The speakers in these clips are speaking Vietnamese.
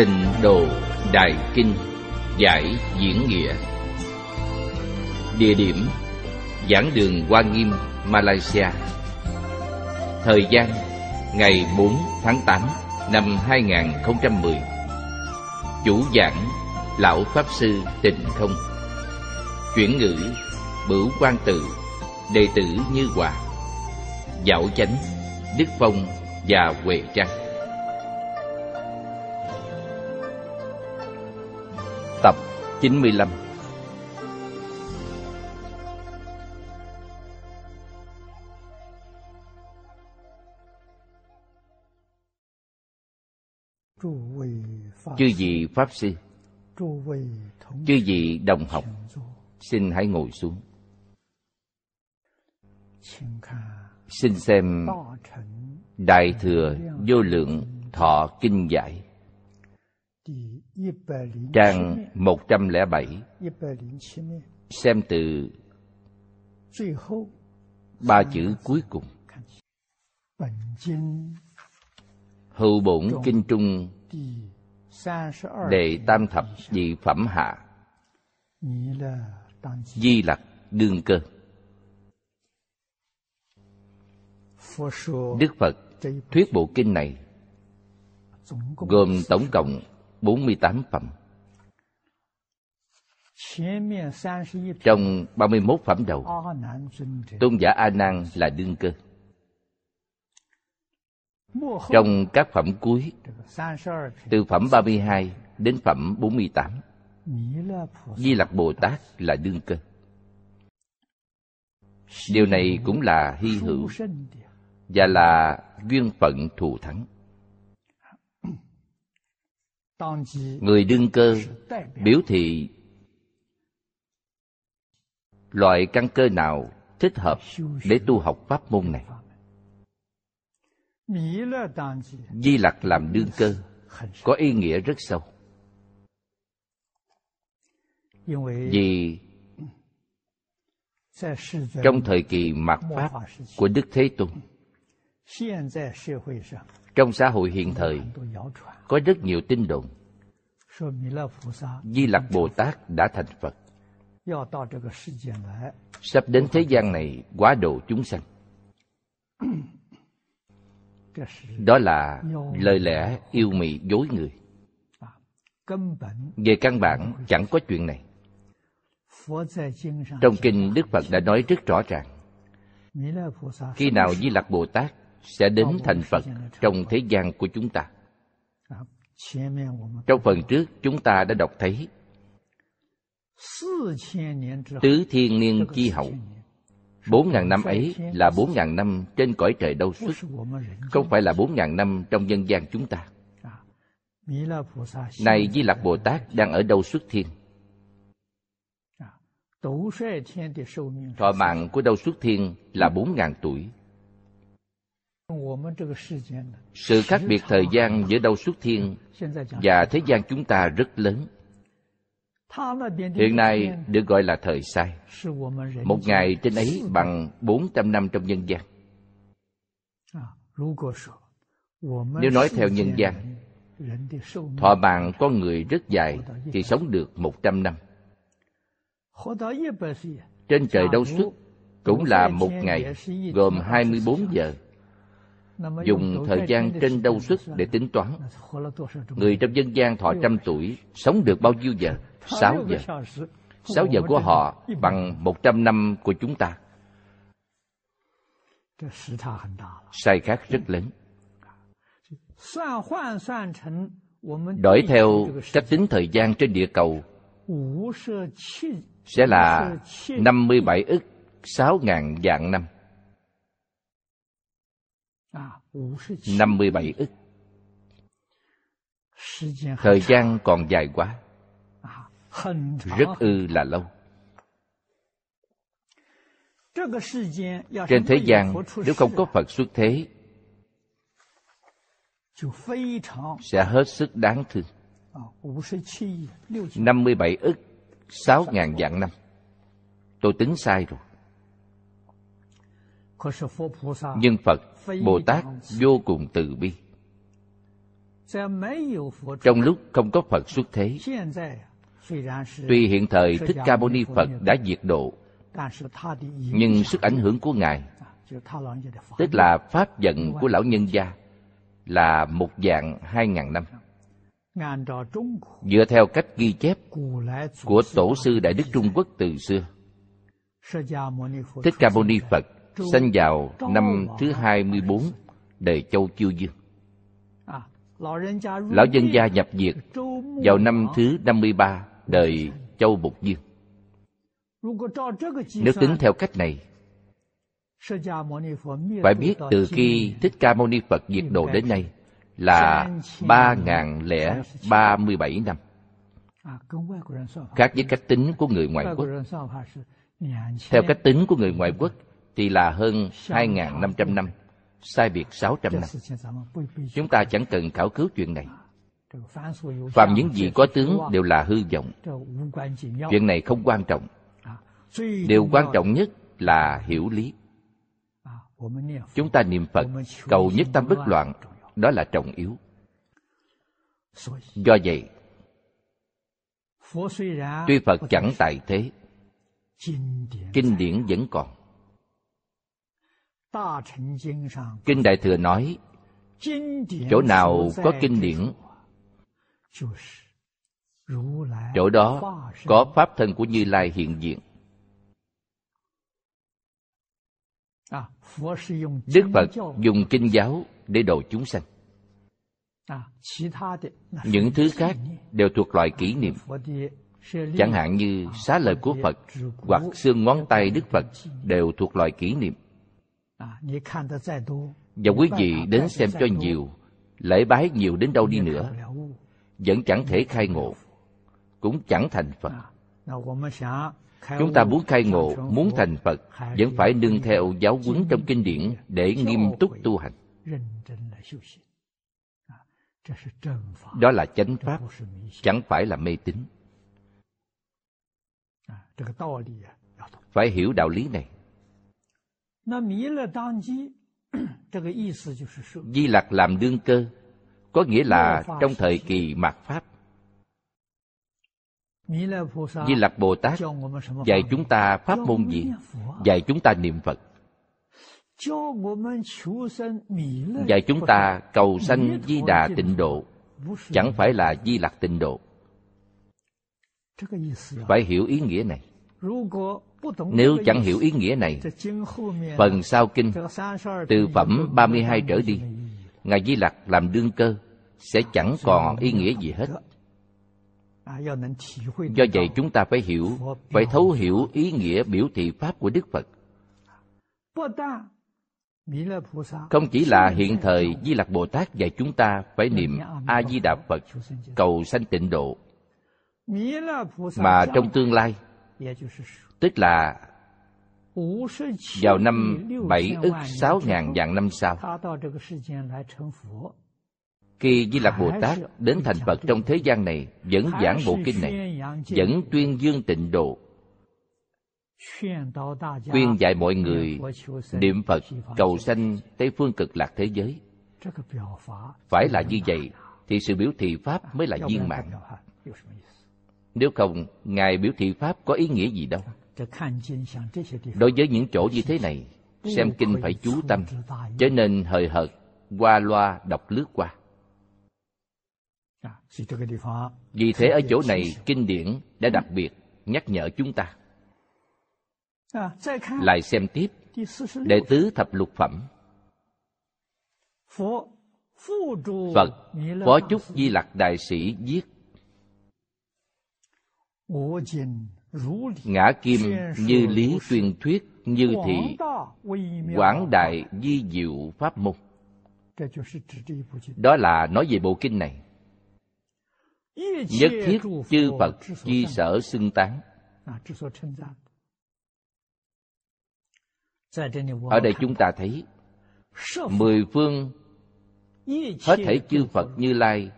Tình đồ Đại Kinh Giải Diễn Nghĩa. Địa điểm Giảng đường Hoa Nghiêm, Malaysia. Thời gian Ngày 4 tháng 8 năm 2010 Chủ giảng Lão Pháp Sư Tịnh Không. Chuyển ngữ Bửu Quan Tự Đệ tử Như Hòa. Dạo Chánh Đức Phong và Huệ Trăng Tập 95 Chư vị Pháp Sư, Chư vị đồng học, Xin hãy ngồi xuống. Xin xem Đại Thừa Vô Lượng Thọ Kinh Giải. Trang 107 Xem từ ba chữ cuối cùng。Hữu bổn kinh trung Đệ tam thập dị phẩm hạ. Di lặc đương cơ. Đức Phật thuyết bộ kinh này gồm tổng cộng 48 phẩm. Trong 31 phẩm đầu, tôn giả A Nan là đương cơ. Trong các phẩm cuối, từ phẩm 32 đến phẩm 48, Di Lặc Bồ Tát là đương cơ. Điều này cũng là hy hữu và là duyên phận thù thắng. Người đương cơ biểu thị loại căn cơ nào thích hợp để tu học pháp môn này. Di lặc làm đương cơ có ý nghĩa rất sâu. Vì trong thời kỳ mạt Pháp của Đức Thế Tôn, trong xã hội hiện thời, có rất nhiều tin đồn. Di Lặc Bồ Tát đã thành Phật. Sắp đến thế gian này quá độ chúng sanh. Đó là lời lẽ yêu mị dối người. Về căn bản chẳng có chuyện này. Trong kinh Đức Phật đã nói rất rõ ràng. Khi nào Di Lặc Bồ Tát sẽ đến thành Phật trong thế gian của chúng ta. Trong phần trước, chúng ta đã đọc thấy Tứ thiên niên chi hậu. Bốn ngàn năm ấy là bốn ngàn năm trên cõi trời đâu xuất Không phải là bốn ngàn năm trong nhân gian chúng ta. Này Di Lặc Bồ Tát đang ở đâu xuất thiên. Thọ mạng của đâu xuất thiên là bốn ngàn tuổi sự khác biệt thời gian giữa đâu xuất thiên và thế gian chúng ta rất lớn. Hiện nay được gọi là thời sai. Một ngày trên ấy bằng 400 năm trong nhân gian. Nếu nói theo nhân gian, thọ mạng con người rất dài thì sống được 100 năm. Trên trời đâu xuất cũng là một ngày gồm 24 giờ dùng thời gian trên đâu xuất để tính toán. Người trong dân gian thọ trăm tuổi, sống được bao nhiêu giờ? Sáu giờ. Sáu giờ của họ bằng một trăm năm của chúng ta. Sai khác rất lớn. Đổi theo cách tính thời gian trên địa cầu sẽ là 57 ức 6 ngàn vạn năm. 57 ức. Thời gian còn dài quá. Rất ư là lâu. Trên thế gian, nếu không có Phật xuất thế, sẽ hết sức đáng thương. 57 ức, 6 ngàn vạn năm. Tôi tính sai rồi. Nhưng Phật, Bồ Tát vô cùng từ bi. trong lúc không có phật xuất thế tuy hiện thời thích ca mâu ni phật đã diệt độ nhưng sức ảnh hưởng của ngài tức là pháp giận của lão nhân gia là một dạng hai ngàn năm. Dựa theo cách ghi chép của tổ sư đại đức trung quốc từ xưa thích ca mâu ni phật sinh vào năm thứ hai mươi bốn, đời châu chiêu dương. Lão dân gia nhập diệt vào năm thứ năm mươi ba, đời châu bục dương. Nếu tính theo cách này, phải biết từ khi thích ca mâu ni phật diệt độ đến nay là ba ngàn lẻ ba mươi bảy năm. Khác với cách tính của người ngoại quốc, theo cách tính của người ngoại quốc thì là hơn hai ngàn năm trăm năm, sai biệt sáu trăm năm. Chúng ta chẳng cần khảo cứu chuyện này. Phạm những gì có tướng đều là hư vọng. Chuyện này không quan trọng. Điều quan trọng nhất là hiểu lý. Chúng ta niệm phật, cầu nhất tâm bất loạn, đó là trọng yếu. Do vậy, tuy phật chẳng tại thế, kinh điển vẫn còn kinh đại thừa nói chỗ nào có kinh điển chỗ đó có pháp thân của như lai hiện diện. Đức phật dùng kinh giáo để độ chúng sanh. Những thứ khác đều thuộc loại kỷ niệm. Chẳng hạn như xá lời của phật hoặc xương ngón tay đức phật đều thuộc loại kỷ niệm và quý vị đến xem cho nhiều lễ bái nhiều đến đâu đi nữa vẫn chẳng thể khai ngộ cũng chẳng thành phật. Chúng ta muốn khai ngộ muốn thành phật vẫn phải nương theo giáo huấn trong kinh điển để nghiêm túc tu hành. đó là chánh pháp chẳng phải là mê tín. Phải hiểu đạo lý này di lặc làm đương cơ có nghĩa là trong thời kỳ mạt pháp. Di lặc bồ tát dạy chúng ta pháp môn gì? dạy chúng ta niệm phật. dạy chúng ta cầu sanh di đà tịnh độ. chẳng phải là di lặc tịnh độ. phải hiểu ý nghĩa này nếu chẳng hiểu ý nghĩa này phần sau kinh từ phẩm 32 trở đi ngài di lặc làm đương cơ sẽ chẳng còn ý nghĩa gì hết. Do vậy chúng ta phải hiểu phải thấu hiểu ý nghĩa biểu thị pháp của đức phật. Không chỉ là hiện thời di lặc bồ tát dạy chúng ta phải niệm a di đà phật cầu sanh tịnh độ mà trong tương lai tức là vào năm bảy ức sáu ngàn vạn năm sau. Khi di lặc bồ tát đến thành phật trong thế gian này, vẫn giảng bộ kinh này, vẫn tuyên dương tịnh độ, khuyên dạy mọi người niệm phật, cầu sanh tây phương cực lạc thế giới. Phải là như vậy thì sự biểu thị pháp mới là viên mãn. Nếu không, ngài biểu thị pháp có ý nghĩa gì đâu? Đối với những chỗ như thế này xem kinh phải chú tâm cho nên hời hợt, qua loa đọc lướt qua. Vì thế ở chỗ này, kinh điển đã đặc biệt nhắc nhở chúng ta. Lại xem tiếp, đệ tứ thập lục phẩm. Phật, phó chúc di lặc đại sĩ viết ngã kim như lý tuyên thuyết, như thị quảng đại di diệu pháp môn. Đó là nói về bộ kinh này. Nhất thiết chư phật chi sở xưng tán. Ở đây chúng ta thấy mười phương hết thể chư phật như lai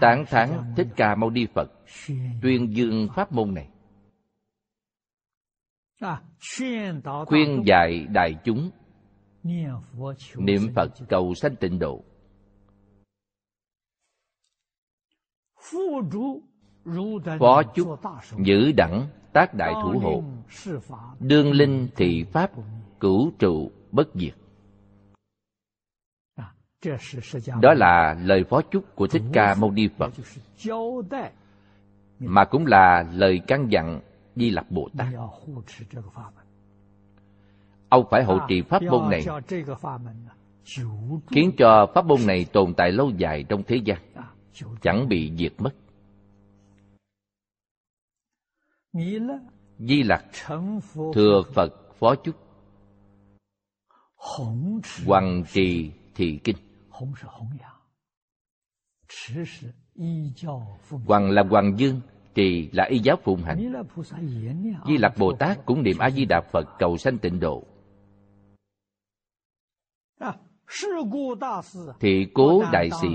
tán thán thích ca mâu ni phật. Tuyên dương pháp môn này. Khuyên dạy đại chúng. Niệm phật cầu sanh tịnh độ. Phó chúc giữ đẳng tác đại thủ hộ. Đương linh thị pháp cửu trụ bất diệt đó là lời phó chúc của thích ca mâu ni phật. mà cũng là lời căn dặn di lặc bồ tát. ông phải hộ trì pháp môn này khiến cho pháp môn này tồn tại lâu dài trong thế gian chẳng bị diệt mất。di lặc thừa phật phó chúc。hoàng trì thị kinh. Hoàng là hoàng dương trì là y giáo phụng hành. Di lặc bồ tát cũng niệm a di đà phật cầu sanh tịnh độ. Thị cố đại sĩ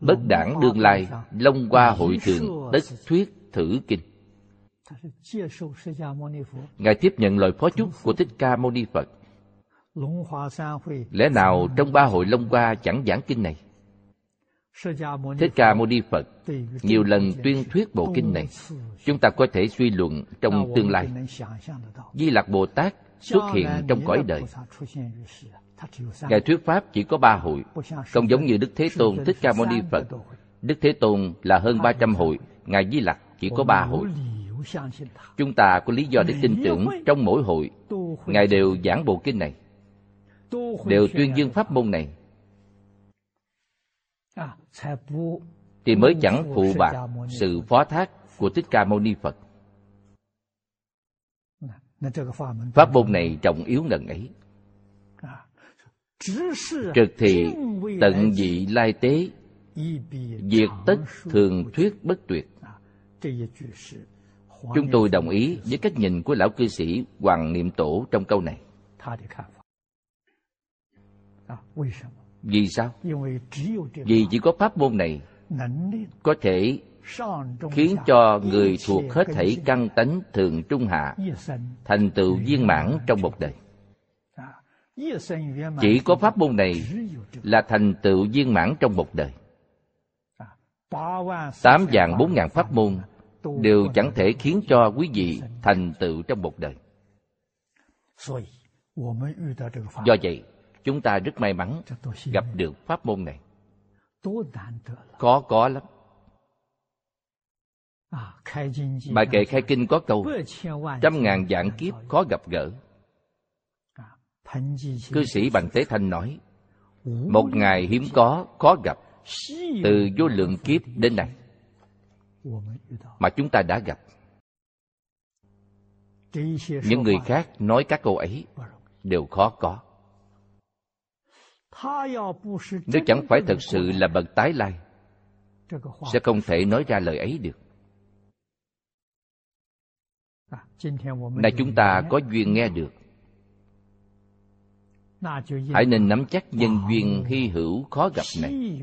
bất đảng đương lai long qua hội trường đất thuyết thử kinh. Ngài tiếp nhận lời phó chúc của thích ca mâu ni phật lẽ nào trong ba hội long hoa chẳng giảng kinh này? thích ca mâu ni phật nhiều lần tuyên thuyết bộ kinh này. chúng ta có thể suy luận trong tương lai. di lặc bồ tát xuất hiện trong cõi đời. ngài thuyết pháp chỉ có ba hội. không giống như đức thế tôn thích ca mâu ni phật. đức thế tôn là hơn ba trăm hội. Ngài di lặc chỉ có ba hội. chúng ta có lý do để tin tưởng trong mỗi hội ngài đều giảng bộ kinh này đều tuyên dương pháp môn này. Thì mới chẳng phụ bạc sự phó thác của thích ca mâu ni phật. Pháp môn này trọng yếu ngần ấy. Trực thị tận dị lai tế, diệt tất thường thuyết bất tuyệt. Chúng tôi đồng ý với cách nhìn của lão cư sĩ hoàng niệm tổ trong câu này vì sao vì chỉ có pháp môn này có thể khiến cho người thuộc hết thảy căn tánh thường trung hạ thành tựu viên mãn trong một đời。chỉ có pháp môn này là thành tựu viên mãn trong một đời。tám vạn bốn ngàn pháp môn đều chẳng thể khiến cho quý vị thành tựu trong một đời。do vậy chúng ta rất may mắn gặp được pháp môn này. Khó có lắm. Bài kệ khai kinh có câu trăm ngàn vạn kiếp khó gặp gỡ. Cư sĩ bằng tế thanh nói một ngày hiếm có khó gặp. Từ vô lượng kiếp đến nay. Mà chúng ta đã gặp. Những người khác nói các câu ấy đều khó có nếu chẳng phải thật sự là bậc tái lai sẽ không thể nói ra lời ấy được. Nay chúng ta có duyên nghe được. Hãy nên nắm chắc nhân duyên hy hữu khó gặp này.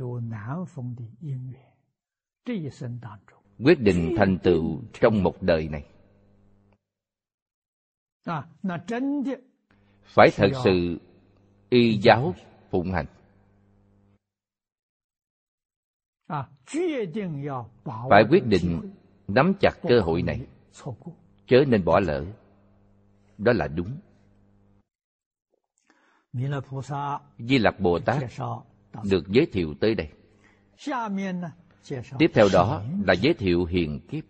Quyết định thành tựu trong một đời này. Phải thật sự y giáo phụng hành. Phải quyết định nắm chặt cơ hội này. chớ nên bỏ lỡ. Đó là đúng. Di lặc bồ tát được giới thiệu tới đây. Tiếp theo đó là giới thiệu hiền kiếp.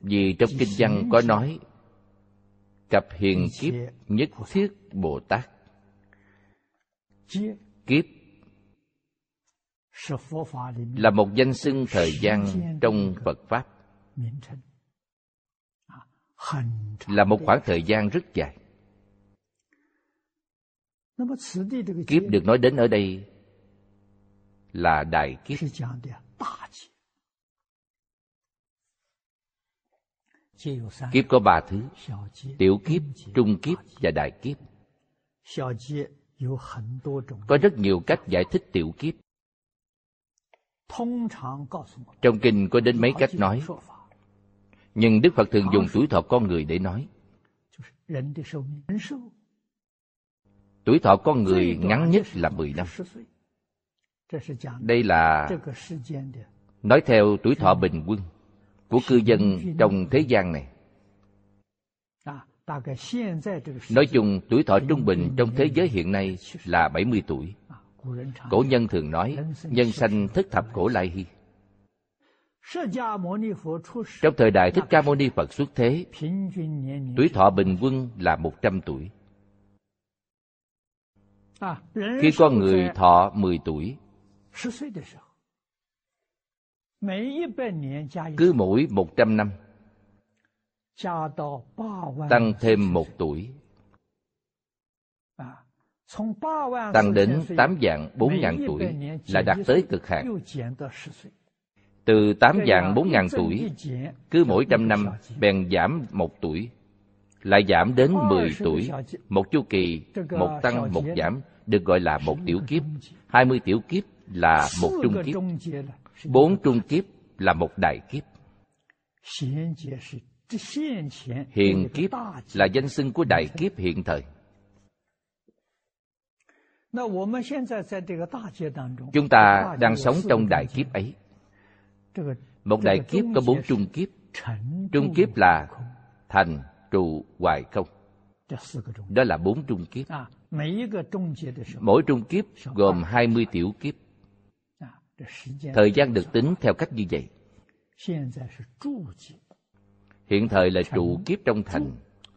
Vì trong kinh văn có nói cặp hiền kiếp nhất thiết bồ tát kiếp là một danh xưng thời gian trong phật pháp. là một khoảng thời gian rất dài. Kiếp được nói đến ở đây là đại kiếp. Kiếp có ba thứ. Tiểu kiếp trung kiếp và đại kiếp có rất nhiều cách giải thích tiểu kiếp trong kinh có đến mấy cách nói nhưng đức phật thường dùng tuổi thọ con người để nói Tuổi thọ con người ngắn nhất là 10 năm. Đây là nói theo tuổi thọ bình quân của cư dân trong thế gian này. Nói chung, tuổi thọ trung bình trong thế giới hiện nay là 70 tuổi. Cổ nhân thường nói, nhân sanh thất thập cổ lai hy. Trong thời đại Thích Ca Mâu Ni Phật xuất thế, tuổi thọ bình quân là 100 tuổi. Khi con người thọ 10 tuổi, cứ mỗi 100 năm, tăng thêm một tuổi, tăng đến 8 dạng 4 ngàn tuổi là đạt tới cực hạn. Từ 8 dạng 4 ngàn tuổi, cứ mỗi trăm năm bèn giảm một tuổi, lại giảm đến 10 tuổi. Một chu kỳ, một tăng, một giảm, được gọi là một tiểu kiếp. 20 tiểu kiếp là một trung kiếp. Bốn trung kiếp là một đại kiếp. Hiện kiếp là danh xưng của đại kiếp hiện thời. Chúng ta đang sống trong đại kiếp ấy. Một đại kiếp có bốn trung kiếp. Trung kiếp là thành, trụ, hoài không. Đó là bốn trung kiếp. Mỗi trung kiếp gồm 20 tiểu kiếp. Thời gian được tính theo cách như vậy. Hiện thời là trụ kiếp trong thành,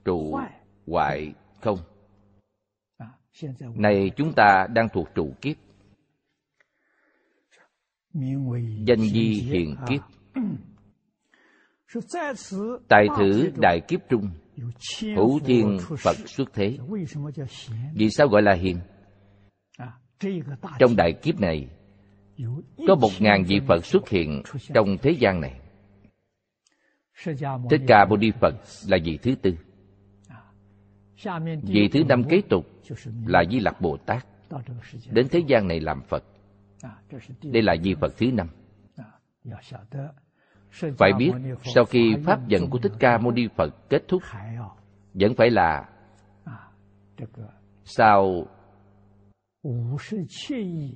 trụ, hoại, không. Này chúng ta đang thuộc trụ kiếp. Danh di hiện kiếp. Tại thử đại kiếp trung, hữu thiên Phật xuất thế. Vì sao gọi là hiền? Trong đại kiếp này, có một ngàn vị Phật xuất hiện trong thế gian này. Thích Ca Mâu Ni Phật là vị thứ tư. Vị thứ năm kế tục là Di Lặc Bồ Tát. Đến thế gian này làm Phật. Đây là vị Phật thứ năm. Phải biết, sau khi Pháp dần của Thích Ca Mâu Ni Phật kết thúc, vẫn phải là sau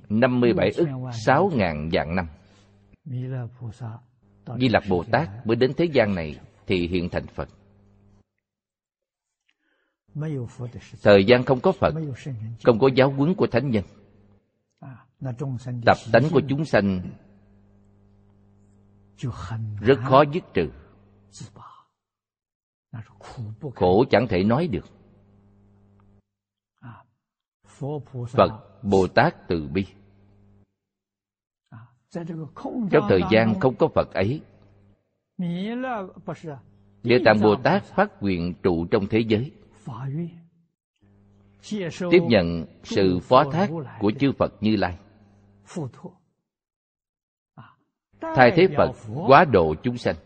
57 ức 6 ngàn vạn năm. Di Lặc Bồ Tát mới đến thế gian này thì hiện thành Phật. Thời gian không có Phật, không có giáo huấn của Thánh Nhân. Tập tánh của chúng sanh rất khó dứt trừ. Khổ chẳng thể nói được. Phật Bồ Tát từ bi trong thời gian không có Phật ấy Địa Tạng Bồ Tát phát nguyện trụ trong thế giới. Tiếp nhận sự phó thác của chư Phật Như Lai. Thay thế Phật quá độ chúng sanh.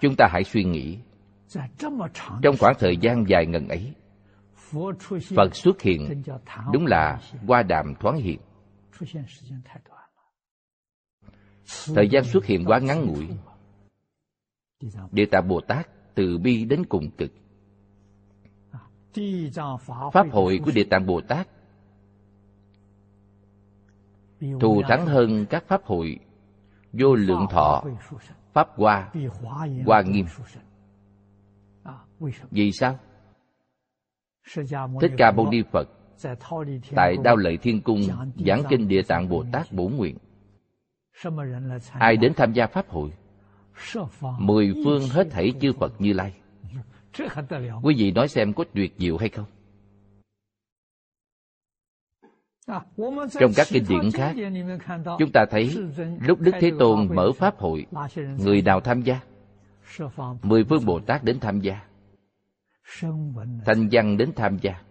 Chúng ta hãy suy nghĩ. Trong khoảng thời gian dài ngần ấy Phật xuất hiện đúng là qua đàm thoáng hiện. Thời gian xuất hiện quá ngắn ngủi. Địa Tạng Bồ Tát từ bi đến cùng cực. Pháp hội của Địa Tạng Bồ Tát thù thắng hơn các pháp hội vô lượng thọ, pháp hoa, hoa nghiêm. Vì sao? Thích Ca Mâu Ni Phật tại Đao Lợi Thiên Cung giảng kinh Địa Tạng Bồ Tát Bổ Nguyện. Ai đến tham gia Pháp hội? Mười phương hết thảy chư Phật Như Lai. Quý vị nói xem có tuyệt diệu hay không? Trong các kinh điển khác, chúng ta thấy lúc Đức Thế Tôn mở Pháp hội, người nào tham gia? Mười phương Bồ Tát đến tham gia thanh văn đến tham gia.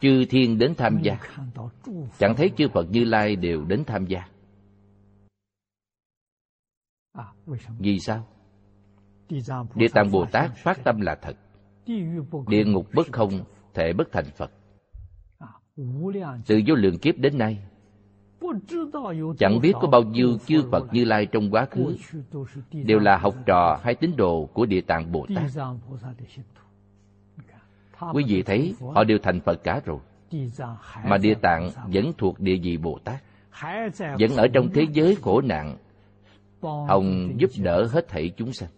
chư thiên đến tham gia. chẳng thấy chư phật như lai đều đến tham gia. vì sao? địa tạng bồ tát phát tâm là thật. địa ngục bất không thể bất thành phật. Từ vô lượng kiếp đến nay Chẳng biết có bao nhiêu chư Phật Như Lai trong quá khứ đều là học trò hay tín đồ của Địa Tạng Bồ Tát. Quý vị thấy họ đều thành Phật cả rồi. Mà Địa Tạng vẫn thuộc địa vị Bồ Tát. Vẫn ở trong thế giới khổ nạn. Ông giúp đỡ hết thảy chúng sanh.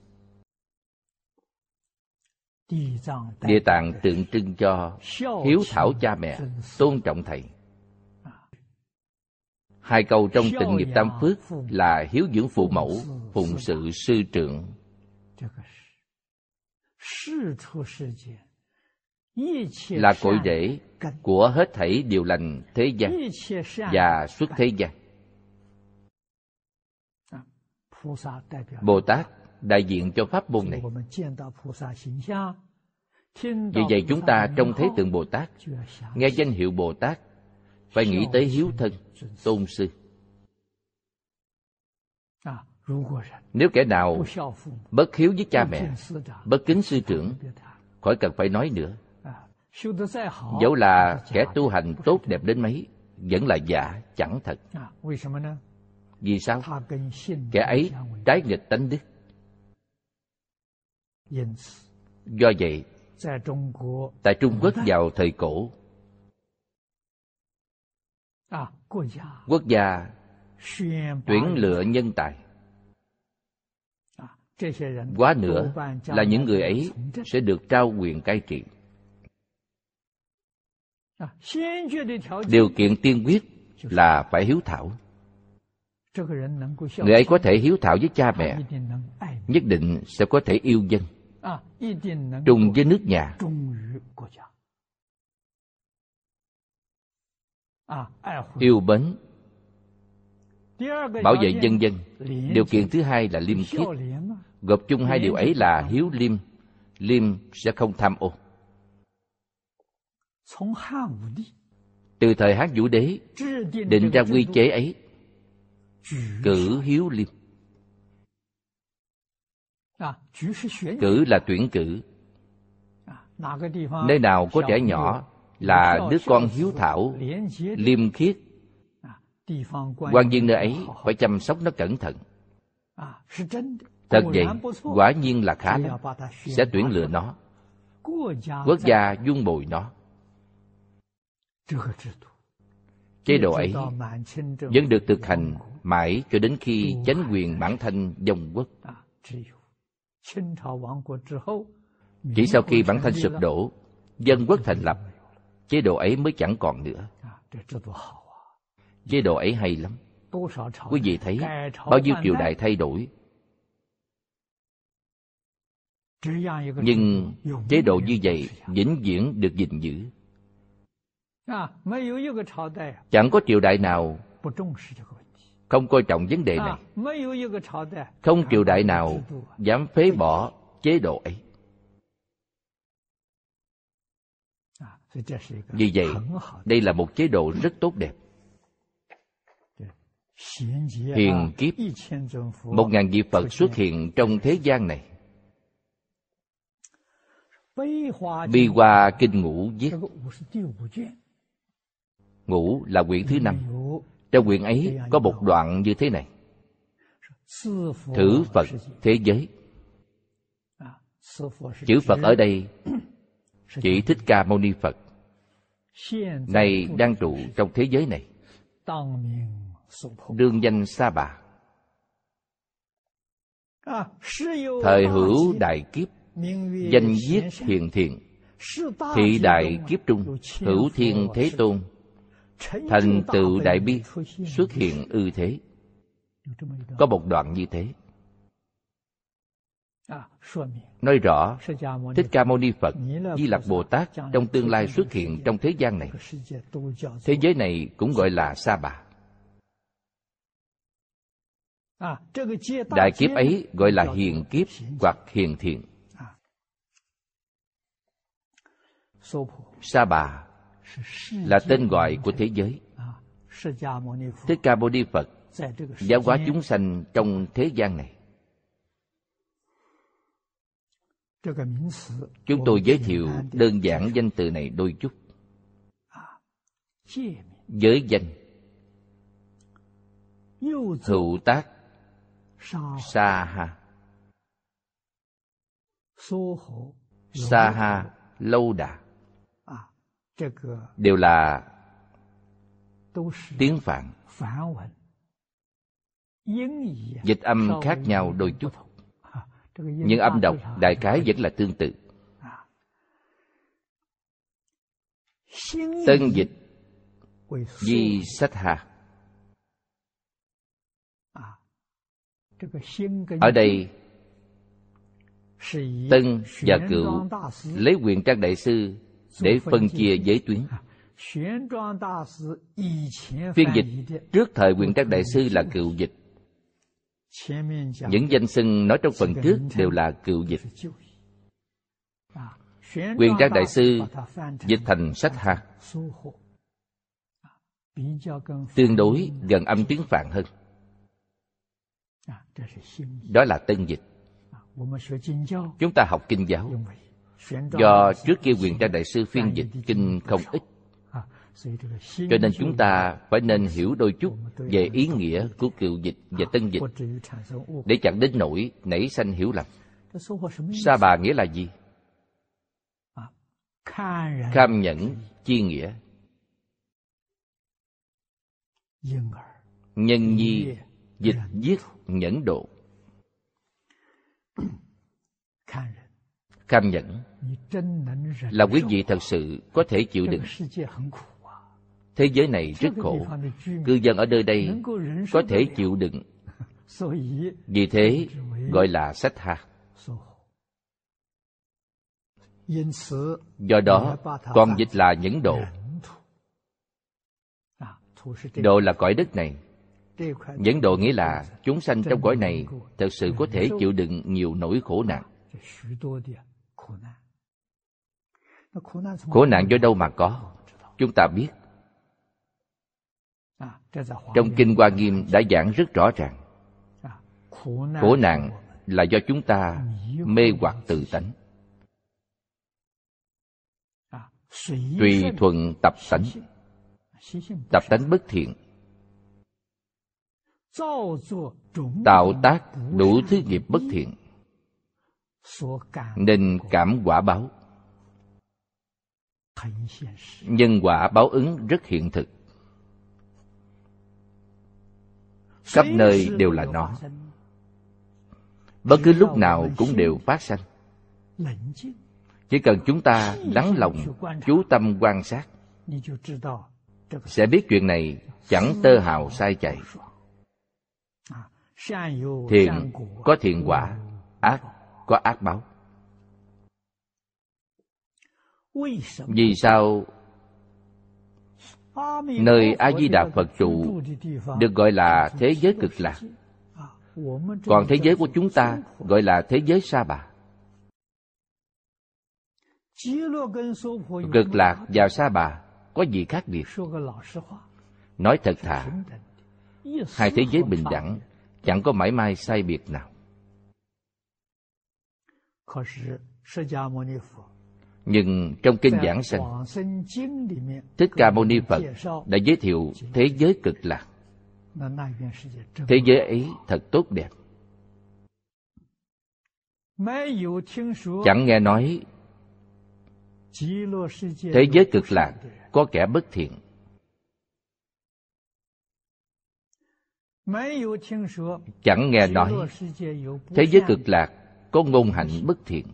Địa tạng tượng trưng cho hiếu thảo cha mẹ, tôn trọng thầy. Hai câu trong tịnh nghiệp tam phước là hiếu dưỡng phụ mẫu, phụng sự sư trưởng. Là cội rễ của hết thảy điều lành thế gian và xuất thế gian. Bồ Tát đại diện cho pháp môn này. Vì vậy chúng ta trong thế tượng Bồ Tát, nghe danh hiệu Bồ Tát, phải nghĩ tới hiếu thân, tôn sư. Nếu kẻ nào bất hiếu với cha mẹ, bất kính sư trưởng, khỏi cần phải nói nữa. Dẫu là kẻ tu hành tốt đẹp đến mấy, vẫn là giả, chẳng thật. Vì sao? Kẻ ấy trái nghịch tánh đức. Do vậy, tại Trung Quốc vào thời cổ, quốc gia tuyển lựa nhân tài. Quá nữa là những người ấy sẽ được trao quyền cai trị. Điều kiện tiên quyết là phải hiếu thảo. Người ấy có thể hiếu thảo với cha mẹ, nhất định sẽ có thể yêu dân, trùng với nước nhà. Yêu mến, bảo vệ dân dân. Điều kiện thứ hai là liêm khiết. Gộp chung hai điều ấy là hiếu liêm, liêm sẽ không tham ô. Từ thời Hán Vũ Đế định ra quy chế ấy. Cử hiếu liêm cử là tuyển cử. Nơi nào có trẻ nhỏ là đứa con hiếu thảo liêm khiết. Quan viên nơi ấy phải chăm sóc nó cẩn thận. Thật vậy quả nhiên là khá lắm. Sẽ tuyển lựa nó. Quốc gia dung bồi nó. Chế độ ấy vẫn được thực hành mãi cho đến khi chánh quyền bản thân dòng quốc. Chỉ sau khi bản thân sụp đổ, dân quốc thành lập, chế độ ấy mới chẳng còn nữa. Chế độ ấy hay lắm. Quý vị thấy, bao nhiêu triều đại thay đổi. Nhưng chế độ như vậy vĩnh viễn được gìn giữ. Chẳng có triều đại nào không coi trọng vấn đề này không triều đại nào dám phế bỏ chế độ ấy vì vậy đây là một chế độ rất tốt đẹp. Hiền kiếp một ngàn vị phật xuất hiện trong thế gian này. Bi hoa kinh ngũ viết ngũ là quyển thứ năm. Trong quyển ấy có một đoạn như thế này. Thử phật thế giới. Chữ phật ở đây chỉ thích ca mâu ni phật này đang trụ trong thế giới này. Đương danh sa bà. Thời hữu đại kiếp, danh viết hiền thiện, thị đại kiếp trung, hữu thiên thế tôn, thành tựu đại bi, xuất hiện ư thế. Có một đoạn như thế nói rõ thích ca mâu ni phật di lặc bồ tát trong tương lai xuất hiện trong thế gian này. Thế giới này cũng gọi là sa bà. Đại kiếp ấy gọi là hiền kiếp hoặc hiền thiện. Sa bà là tên gọi của thế giới. Thích ca mâu ni phật giáo hóa chúng sanh trong thế gian này chúng tôi giới thiệu đơn giản danh từ này đôi chút. Giới danh. Hữu tác. Sa ha. Sa ha. Lâu đà. Đều là tiếng phạn. Dịch âm khác nhau đôi chút nhưng âm đọc đại khái vẫn là tương tự. Tân dịch, di sách hà. Ở đây, tân và cựu lấy quyền trang đại sư để phân chia giới tuyến. Phiên dịch trước thời quyền trang đại sư là cựu dịch những danh xưng nói trong phần trước đều là cựu dịch. Quyền trang đại sư dịch thành sách hạt tương đối gần âm tiếng phạn hơn. Đó là tân dịch. Chúng ta học kinh giáo. Do trước kia quyền trang đại sư phiên dịch kinh không ít cho nên chúng ta phải nên hiểu đôi chút về ý nghĩa của cựu dịch và tân dịch để chẳng đến nỗi nảy sanh hiểu lầm. Sa bà nghĩa là gì? Cam nhẫn chi nghĩa. Nhân nhi dịch giết nhẫn độ. Cam nhẫn là quý vị thật sự có thể chịu đựng thế giới này rất khổ. Cư dân ở nơi đây có thể chịu đựng. Vì thế, gọi là sách hạt do đó, con dịch là những độ. Độ là cõi đất này. Những độ nghĩa là chúng sanh trong cõi này thật sự có thể chịu đựng nhiều nỗi khổ nạn. Khổ nạn do đâu mà có? Chúng ta biết trong kinh hoa nghiêm đã giảng rất rõ ràng. Khổ nạn là do chúng ta mê hoặc tự tánh. Tùy thuận tập tánh. Tập tánh bất thiện. Tạo tác đủ thứ nghiệp bất thiện. Nên cảm quả báo. nhân quả báo ứng rất hiện thực khắp nơi đều là nó. Bất cứ lúc nào cũng đều phát sanh. Chỉ cần chúng ta lắng lòng, chú tâm quan sát, sẽ biết chuyện này chẳng tơ hào sai chạy. Thiện có thiện quả, ác có ác báo. Vì sao nơi a di đà phật trụ được gọi là thế giới cực lạc. Còn thế giới của chúng ta gọi là thế giới sa bà. Cực lạc và sa bà có gì khác biệt? Nói thật thà, hai thế giới bình đẳng chẳng có mãi may sai biệt nào nhưng trong kinh giảng sanh thích ca mâu ni phật đã giới thiệu thế giới cực lạc. Thế giới ấy thật tốt đẹp. Chẳng nghe nói thế giới cực lạc có kẻ bất thiện. Chẳng nghe nói thế giới cực lạc có ngôn hạnh bất thiện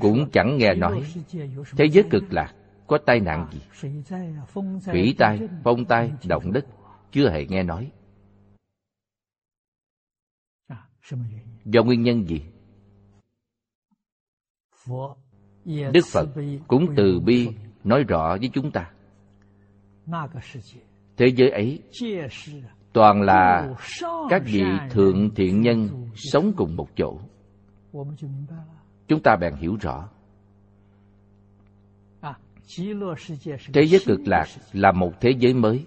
cũng chẳng nghe nói。thế giới cực lạc có tai nạn gì？thủy tai phong tai động đất chưa hề nghe nói。do nguyên nhân gì？đức phật cũng từ bi nói rõ với chúng ta thế giới ấy toàn là các vị thượng thiện nhân sống cùng một chỗ chúng ta bèn hiểu rõ. Thế giới cực lạc là một thế giới mới.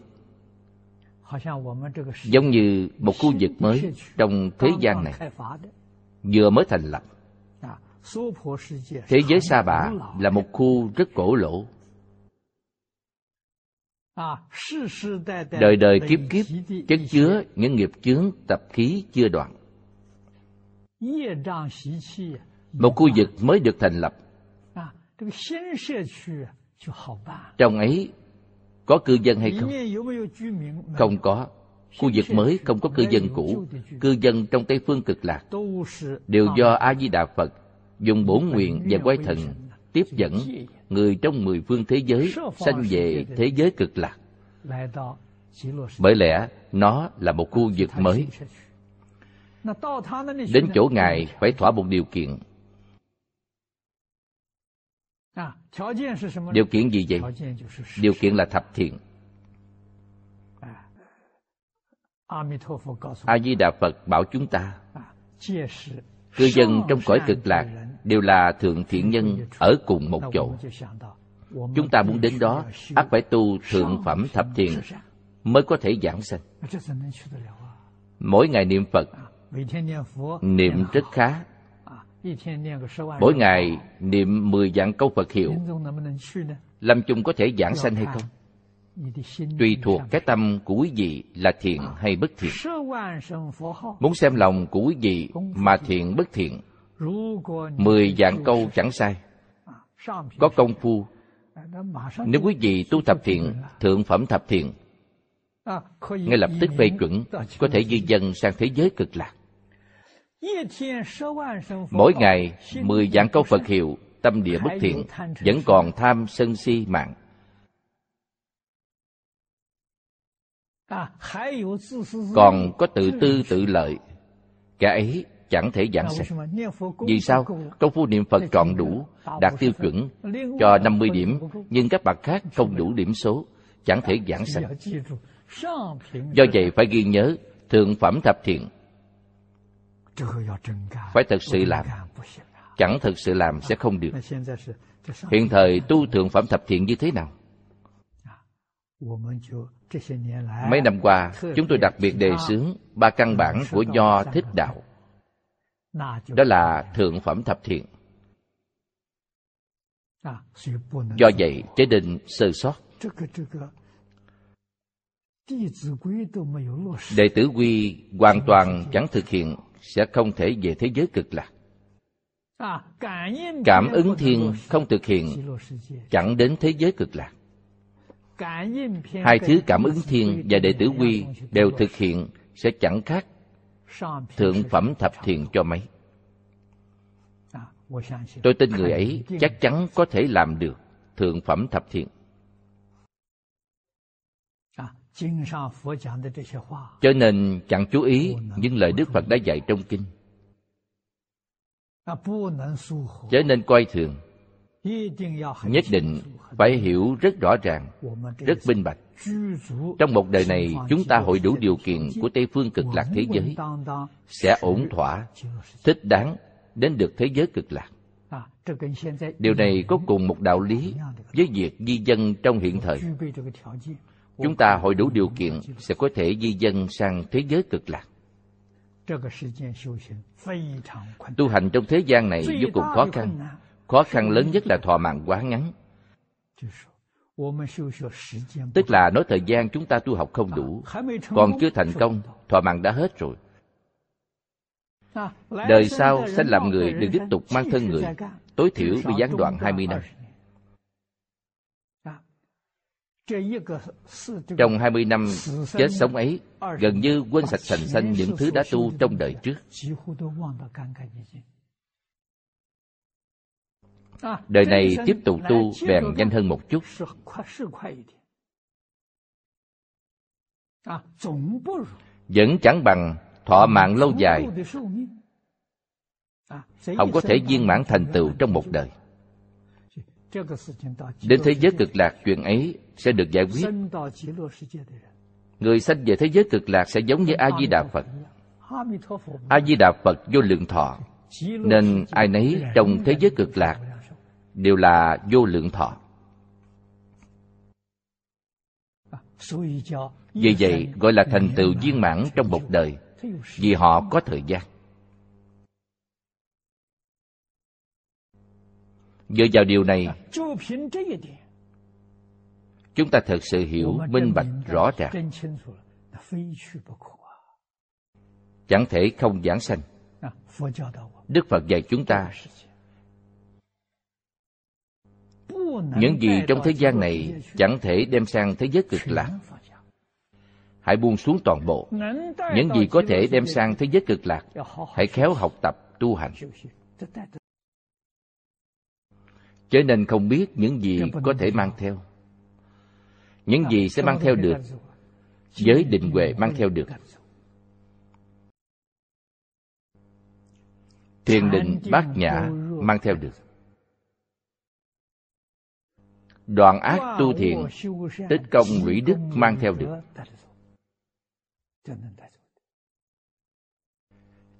giống như một khu vực mới trong thế gian này. vừa mới thành lập. Thế giới sa bạ là một khu rất cổ lỗ. Đời đời kiếp kiếp chất chứa những nghiệp chướng tập khí chưa đoạn một khu vực mới được thành lập. trong ấy có cư dân hay không? không có. Khu vực mới không có cư dân cũ. cư dân trong tây phương cực lạc. Đều do a di đà phật dùng bổn nguyện và quay thần tiếp dẫn người trong mười phương thế giới sanh về thế giới cực lạc. Bởi lẽ nó là một khu vực mới. Đến chỗ ngài phải thỏa một điều kiện điều kiện gì vậy？điều kiện là thập thiện。a di đà phật bảo chúng ta cư dân trong cõi cực lạc đều là thượng thiện nhân ở cùng một chỗ。chúng ta muốn đến đó ắt phải tu thượng phẩm thập thiện mới có thể giảng sanh mỗi ngày niệm phật niệm rất khá mỗi ngày niệm mười dạng câu phật hiệu. Lâm chung có thể giảng sanh hay không? tùy thuộc cái tâm của quý vị là thiện hay bất thiện. muốn xem lòng của quý vị mà thiện. bất thiện mười dạng câu chẳng sai. có công phu. nếu quý vị tu thập thiện thượng phẩm thập thiện ngay lập tức phê chuẩn có thể di dân sang thế giới cực lạc mỗi ngày mười dạng câu phật hiệu tâm địa bất thiện vẫn còn tham sân si mạng. Còn có tự tư tự lợi cái ấy chẳng thể giảng sanh vì sao? công phu niệm phật trọn đủ đạt tiêu chuẩn cho 50 điểm nhưng các bạn khác không đủ điểm số chẳng thể giảng sanh. Do vậy phải ghi nhớ thượng phẩm thập thiện phải thật sự làm. chẳng thật sự làm sẽ không được. Hiện thời tu thượng phẩm thập thiện như thế nào? Mấy năm qua chúng tôi đặc biệt đề xướng ba căn bản của nho thích đạo. Đó là thượng phẩm thập thiện. Do vậy chế định sơ sót. Đệ tử quy hoàn toàn chẳng thực hiện sẽ không thể về thế giới cực lạc. Cảm ứng thiên không thực hiện chẳng đến thế giới cực lạc. Hai thứ cảm ứng thiên và đệ tử quy đều thực hiện sẽ chẳng khác thượng phẩm thập thiện cho mấy. Tôi tin người ấy chắc chắn có thể làm được thượng phẩm thập thiện cho nên chẳng chú ý những lời đức phật đã dạy trong kinh. Chớ nên coi thường. nhất định phải hiểu rất rõ ràng rất minh bạch. trong một đời này chúng ta hội đủ điều kiện của tây phương cực lạc thế giới sẽ ổn thỏa thích đáng đến được thế giới cực lạc. điều này có cùng một đạo lý với việc di dân trong hiện thời chúng ta hội đủ điều kiện sẽ có thể di dân sang thế giới cực lạc. Tu hành trong thế gian này vô cùng khó khăn. Khó khăn lớn nhất là thọ mạng quá ngắn. Tức là nói thời gian chúng ta tu học không đủ, còn chưa thành công, thọ mạng đã hết rồi. Đời sau sẽ làm người đừng tiếp tục mang thân người, tối thiểu bị gián đoạn 20 năm. Trong 20 năm chết sống ấy, gần như quên sạch sành xanh những thứ đã tu trong đời trước. Đời này tiếp tục tu bèn nhanh hơn một chút. Vẫn chẳng bằng thọ mạng lâu dài không có thể viên mãn thành tựu trong một đời đến thế giới cực lạc chuyện ấy sẽ được giải quyết. Người sanh về thế giới cực lạc sẽ giống như a di đà phật. a di đà phật vô lượng thọ. Nên ai nấy trong thế giới cực lạc đều là vô lượng thọ. Vì vậy gọi là thành tựu viên mãn trong một đời vì họ có thời gian dựa vào điều này, chúng ta thật sự hiểu, minh bạch, rõ ràng. Chẳng thể không giảng sanh. Đức phật dạy chúng ta, những gì trong thế gian này chẳng thể đem sang thế giới cực lạc. Hãy buông xuống toàn bộ. Những gì có thể đem sang thế giới cực lạc, hãy khéo học tập, tu hành cho nên không biết những gì có thể mang theo. Những gì sẽ mang theo được giới định huệ mang theo được. Thiền định bát nhã mang theo được. Đoạn ác tu thiền tích công lũy đức mang theo được.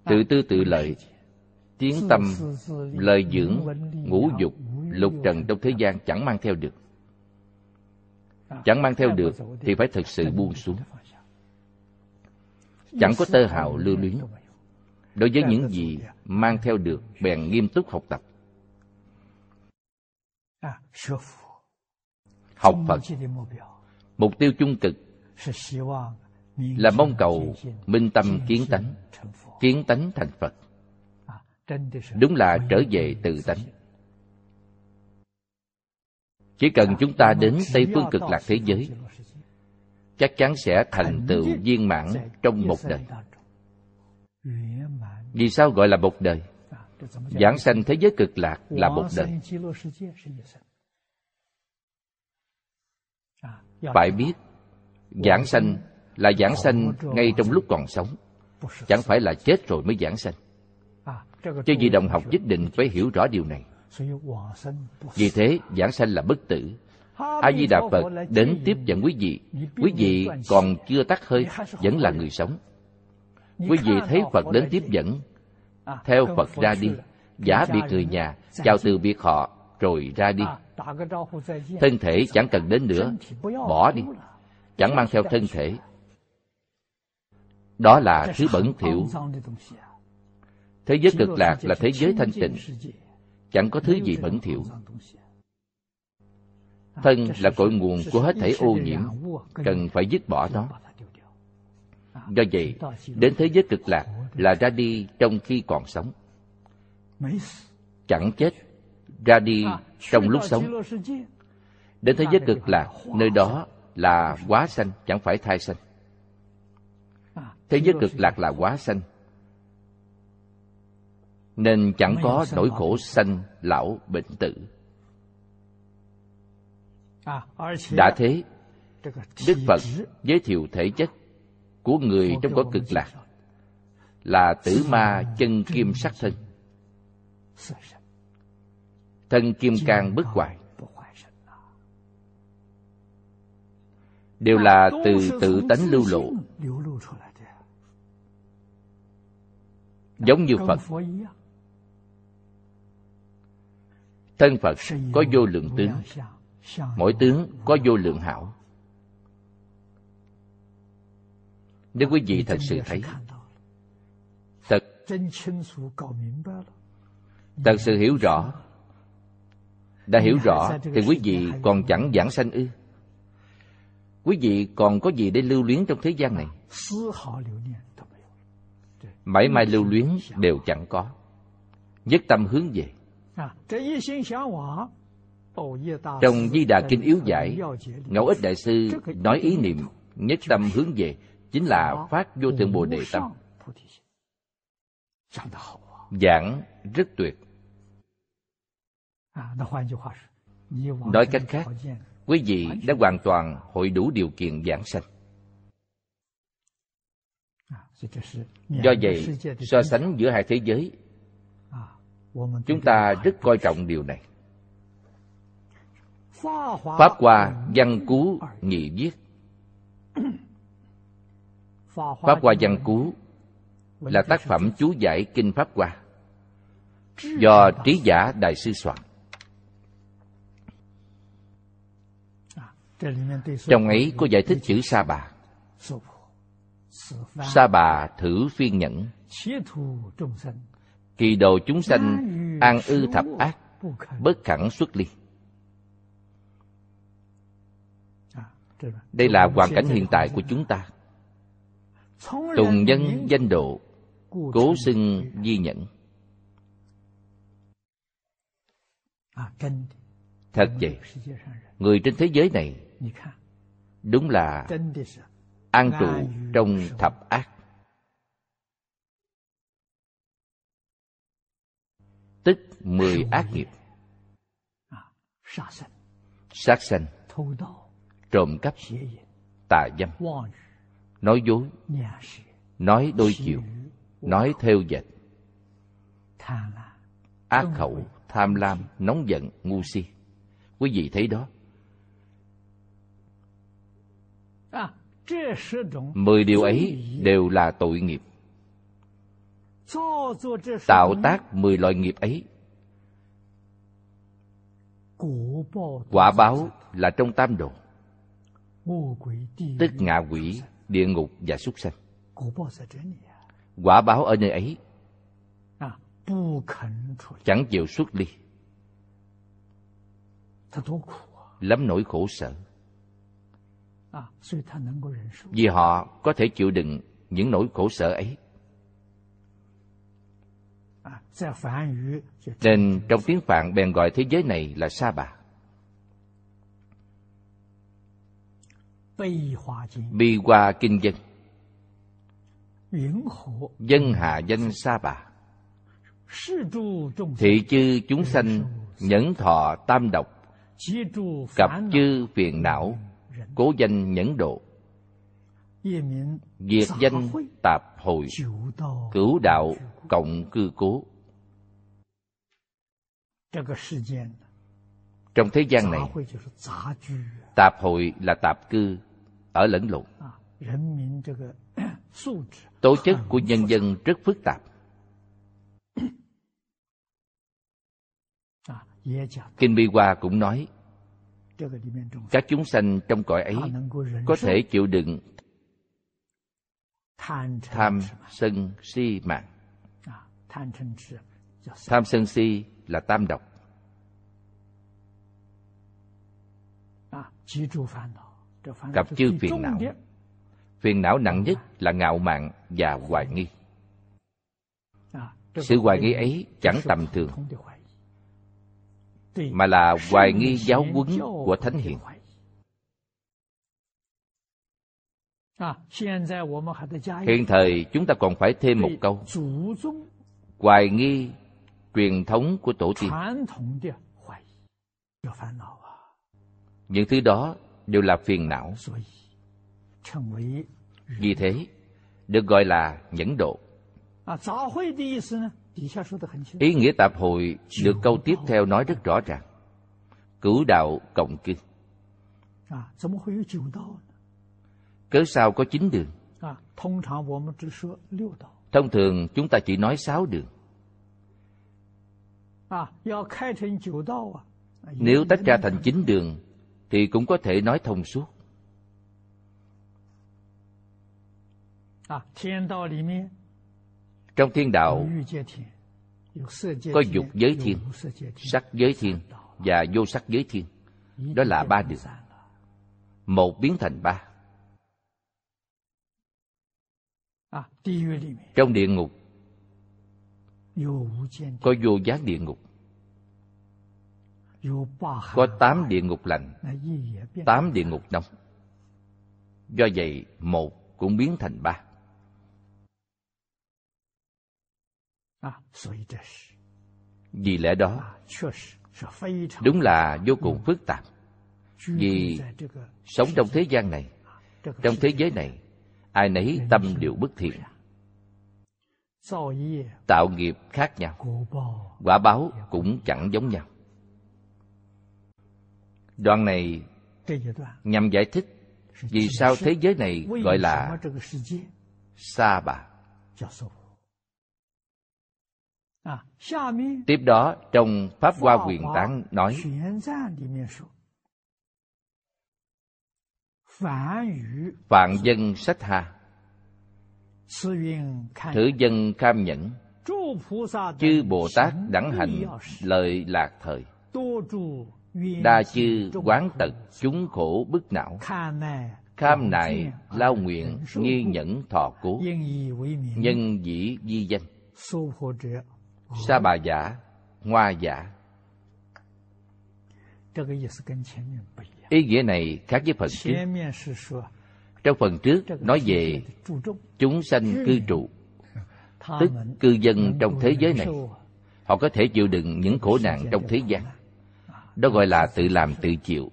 tự tư tự lợi tiếng tâm lời dưỡng ngũ dục lục trần trong thế gian chẳng mang theo được. Chẳng mang theo được thì phải thực sự buông xuống. Chẳng có tơ hào lưu luyến. Đối với những gì mang theo được, bèn nghiêm túc học tập. Học phật, mục tiêu chung cực là mong cầu minh tâm kiến tánh kiến tánh thành phật. Đúng là trở về tự tánh chỉ cần chúng ta đến tây phương cực lạc thế giới, chắc chắn sẽ thành tựu viên mãn trong một đời. Vì sao gọi là một đời? Giảng sanh thế giới cực lạc là một đời. Phải biết, giảng sanh là giảng sanh ngay trong lúc còn sống. Chẳng phải là chết rồi mới giảng sanh. Cho vì đồng học nhất định phải hiểu rõ điều này vì thế, giảng sanh là bất tử. A di đà phật đến tiếp dẫn quý vị. Quý vị còn chưa tắt hơi, vẫn là người sống. Quý vị thấy phật đến tiếp dẫn. Theo phật ra đi, giả biệt người nhà, chào từ biệt họ, rồi ra đi. Thân thể chẳng cần đến nữa, bỏ đi. Chẳng mang theo thân thể. Đó là thứ bẩn thỉu. Thế giới cực lạc là thế giới thanh tịnh chẳng có thứ gì bẩn thỉu. Thân là cội nguồn của hết thảy ô nhiễm, cần phải dứt bỏ nó. Do vậy, đến thế giới cực lạc là ra đi trong khi còn sống. Chẳng chết, ra đi trong lúc sống. Đến thế giới cực lạc, nơi đó là quá sanh, chẳng phải thai sanh. Thế giới cực lạc là quá sanh nên chẳng có nỗi khổ sanh lão bệnh tử. Đã thế đức phật giới thiệu thể chất của người trong cõi cực lạc là tử ma chân kim sắc thân. thân kim cang bất hoại. đều là từ tự tánh lưu lộ. giống như phật thân phật có vô lượng tướng. mỗi tướng có vô lượng hảo. Nếu quý vị thật sự thấy thật thật sự hiểu rõ. đã hiểu rõ thì quý vị còn chẳng giảng sanh ư? Quý vị còn có gì để lưu luyến trong thế gian này? mãi mai lưu luyến đều chẳng có. Nhất tâm hướng về trong Di Đà Kinh Yếu Giải, Ngẫu Ích Đại Sư nói ý niệm nhất tâm hướng về chính là phát vô thượng Bồ Đề Tâm. Giảng rất tuyệt. Nói cách khác, quý vị đã hoàn toàn hội đủ điều kiện giảng sanh. Do vậy, so sánh giữa hai thế giới, chúng ta rất coi trọng điều này. Pháp Hoa Văn Cú Nhị Viết Pháp Hoa Văn Cú là tác phẩm chú giải Kinh Pháp Hoa do trí giả Đại sư soạn. Trong ấy có giải thích chữ Sa Bà. Sa Bà thử phiên nhẫn, kỳ đồ chúng sanh an ư thập ác, bất khẳng xuất ly. đây là hoàn cảnh hiện tại của chúng ta. Tùng nhân danh độ cố xưng di nhẫn. Thật vậy người trên thế giới này đúng là an trụ trong thập ác tức mười ác nghiệp. Sát sanh trộm cắp tà dâm. Nói dối nói đôi chiều nói theo dệt. Ác khẩu tham lam nóng giận ngu si. Quý vị thấy đó. Mười điều ấy đều là tội nghiệp. Tạo tác mười loại nghiệp ấy quả báo là trong tam đồ. Tức ngạ quỷ địa ngục và súc sanh. Quả báo ở nơi ấy chẳng chịu xuất ly lắm nỗi khổ sở. Vì họ có thể chịu đựng những nỗi khổ sở ấy. Nên trong tiếng phạn bèn gọi thế giới này là sa bà bi hoa kinh dân. Dân hạ danh sa bà. Thị chư chúng sanh nhẫn thọ tam độc. Cặp chư phiền não. Cố danh nhẫn độ. Diệt danh tạp hội cửu đạo cộng cư cố. Trong thế gian này tạp hội là tạp cư ở lẫn lộn. tố chất của nhân dân rất phức tạp. kinh bi hoa cũng nói các chúng sanh trong cõi ấy có thể chịu đựng tham sân si mạng. tham sân si là tam độc cặp chư phiền não. phiền não nặng nhất là ngạo mạn và hoài nghi. Sự hoài nghi ấy chẳng tầm thường mà là hoài nghi giáo huấn của thánh hiền. hiện thời chúng ta còn phải thêm một câu. Hoài nghi truyền thống của tổ tiên. Những thứ đó đều là phiền não. Vì thế được gọi là nhẫn độ. Ý nghĩa tạp hội được câu tiếp theo nói rất rõ ràng. Cửu đạo cộng kinh. Cớ sao có chín đường? Thông thường chúng ta chỉ nói sáu đường. Nếu tách ra thành chín đường thì cũng có thể nói thông suốt. Trong thiên đạo có dục giới thiên sắc giới thiên và vô sắc giới thiên. Đó là ba đường một biến thành ba. Trong địa ngục có vô gián địa ngục có tám địa ngục lành tám địa ngục nóng do vậy một cũng biến thành ba. Vì lẽ đó đúng là vô cùng phức tạp. Vì sống trong thế gian này trong thế giới này. ai nấy tâm đều bất thiện. Tạo nghiệp khác nhau. Quả báo cũng chẳng giống nhau đoạn này nhằm giải thích vì sao thế giới này gọi là sa bà. Tiếp đó, trong pháp hoa quyền tán nói phạn dân sách hà, Thử dân cam nhẫn, Chư Bồ Tát đẳng hạnh lợi lạc thời đa chư quán tật chúng khổ bức não. Kham nại lao nguyện như nhẫn thọ cố. Nhân dĩ di danh. Sa bà giả, hoa giả. Ý nghĩa này khác với phần trước. Trong phần trước nói về chúng sanh cư trụ, tức cư dân trong thế giới này. Họ có thể chịu đựng những khổ nạn trong thế gian đó gọi là tự làm tự chịu.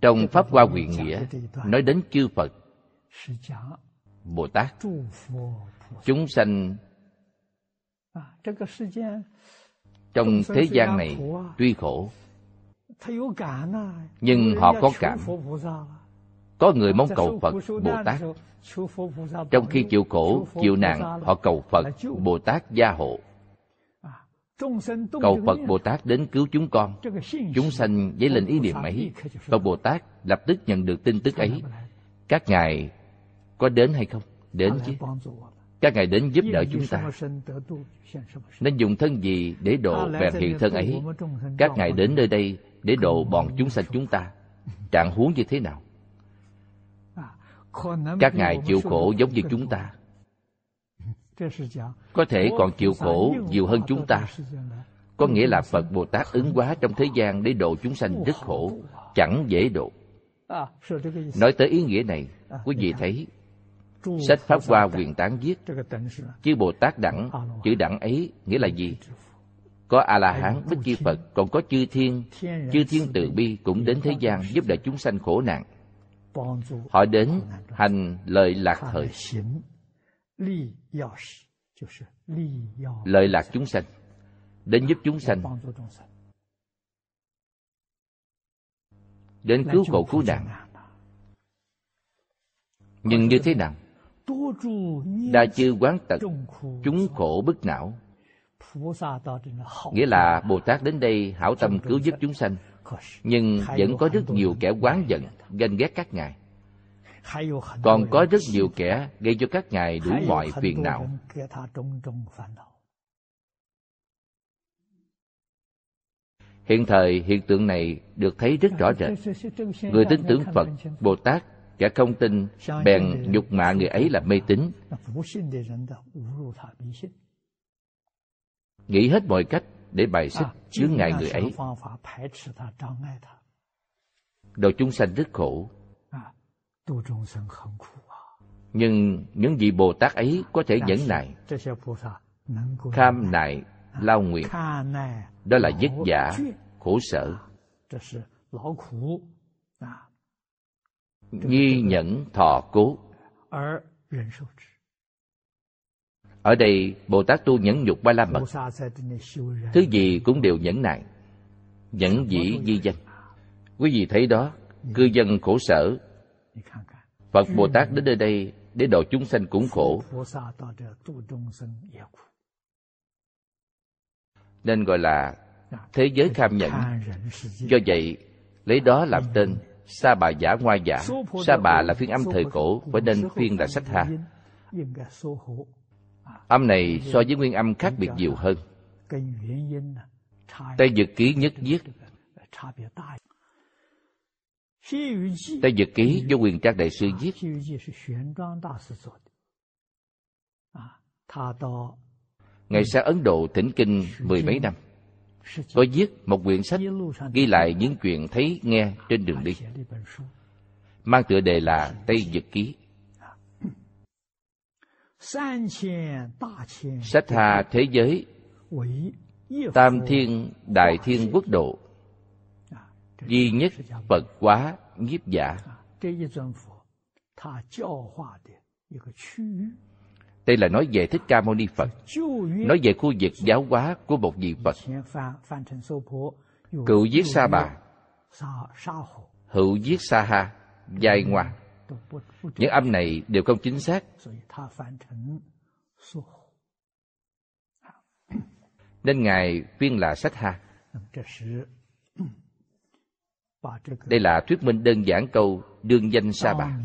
Trong pháp hoa nguyện nghĩa, nói đến chư phật bồ tát chúng sanh trong thế gian này tuy khổ, nhưng họ có cảm. Có người mong cầu phật bồ tát trong khi chịu khổ, chịu nạn, họ cầu phật bồ tát gia hộ cầu phật bồ tát đến cứu chúng con. Chúng sanh dấy lên ý niệm ấy phật bồ tát lập tức nhận được tin tức ấy. Các ngài có đến hay không? Đến chứ. Các ngài đến giúp đỡ chúng ta. Nên dùng thân gì để độ bèn hiện thân ấy? Các ngài đến nơi đây để độ bọn chúng sanh chúng ta. Trạng huống như thế nào? Các ngài chịu khổ giống như chúng ta có thể còn chịu khổ nhiều hơn chúng ta có nghĩa là phật bồ tát ứng quá trong thế gian để độ chúng sanh rất khổ chẳng dễ độ。nói tới ý nghĩa này quý vị thấy sách pháp hoa quyền tán viết chư bồ tát đẳng chữ đẳng ấy nghĩa là gì？có a la hán bích chi phật còn có chư thiên chư thiên từ bi cũng đến thế gian giúp đỡ chúng sanh khổ nạn。họ đến hành lợi lạc thời lợi lạc chúng sanh đến giúp chúng sanh đến cứu khổ cứu nạn. nhưng như thế nào? Đa chư quán tật chúng khổ bức não. Nghĩa là bồ tát đến đây hảo tâm cứu giúp chúng sanh nhưng vẫn có rất nhiều kẻ quán giận ganh ghét các ngài còn có rất nhiều kẻ gây cho các ngài đủ mọi phiền não. hiện thời hiện tượng này được thấy rất rõ rệt. Người tin tưởng phật bồ tát kẻ không tin bèn nhục mạ người ấy là mê tín. Nghĩ hết mọi cách để bài xích chướng ngại người ấy. độ chúng sanh rất khổ nhưng những vị bồ tát ấy có thể nhẫn nại. kham nại lao nguyện. Đó là vất vả khổ sở. Nhi nhẫn thọ cố. Ở đây bồ tát tu nhẫn nhục ba la mật. thứ gì cũng đều nhẫn nại. Nhẫn dĩ di danh quý vị thấy đó cư dân khổ sở phật bồ tát đến nơi đây để độ chúng sanh cũng khổ nên gọi là thế giới kham nhẫn do vậy lấy đó làm tên sa bà giả ngoa giả sa bà là phiên âm thời cổ phải nên phiên là sách ha âm này so với nguyên âm khác biệt nhiều hơn tây dực ký nhất viết tây dực ký do quyền trang đại sư viết. Ngài sang Ấn Độ thỉnh kinh mười mấy năm Có viết một quyển sách ghi lại những chuyện thấy nghe trên đường đi. Mang tựa đề là Tây Dực Ký. Sách Hà Thế Giới. Tam Thiên Đại Thiên Quốc Độ Duy nhất Phật Quá Nhiếp Giả đây là nói về Thích Ca Mâu Ni Phật, nói về khu vực giáo hóa của một vị Phật. Cựu giết Sa Bà, hữu giết Sa Ha, dài ngoa. Những âm này đều không chính xác. Nên Ngài phiên là sách Ha. Đây là thuyết minh đơn giản câu đương danh Sa Bà.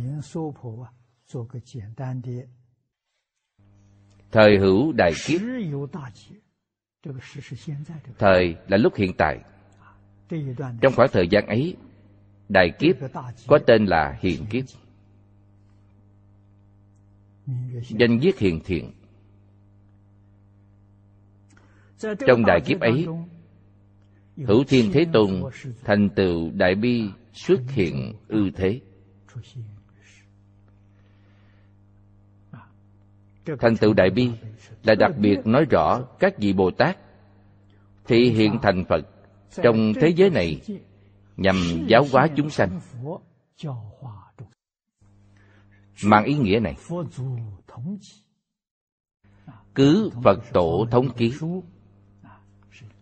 Thời hữu đại kiếp thời là lúc hiện tại trong khoảng thời gian ấy đại kiếp có tên là hiền kiếp danh viết hiền thiện trong đại kiếp ấy hữu thiên thế tôn, thành tựu đại bi xuất hiện ư thế. Thành tựu đại bi là đặc biệt nói rõ các vị bồ tát thị hiện thành phật trong thế giới này nhằm giáo hóa chúng sanh. Mang ý nghĩa này, cứ phật tổ thống ký.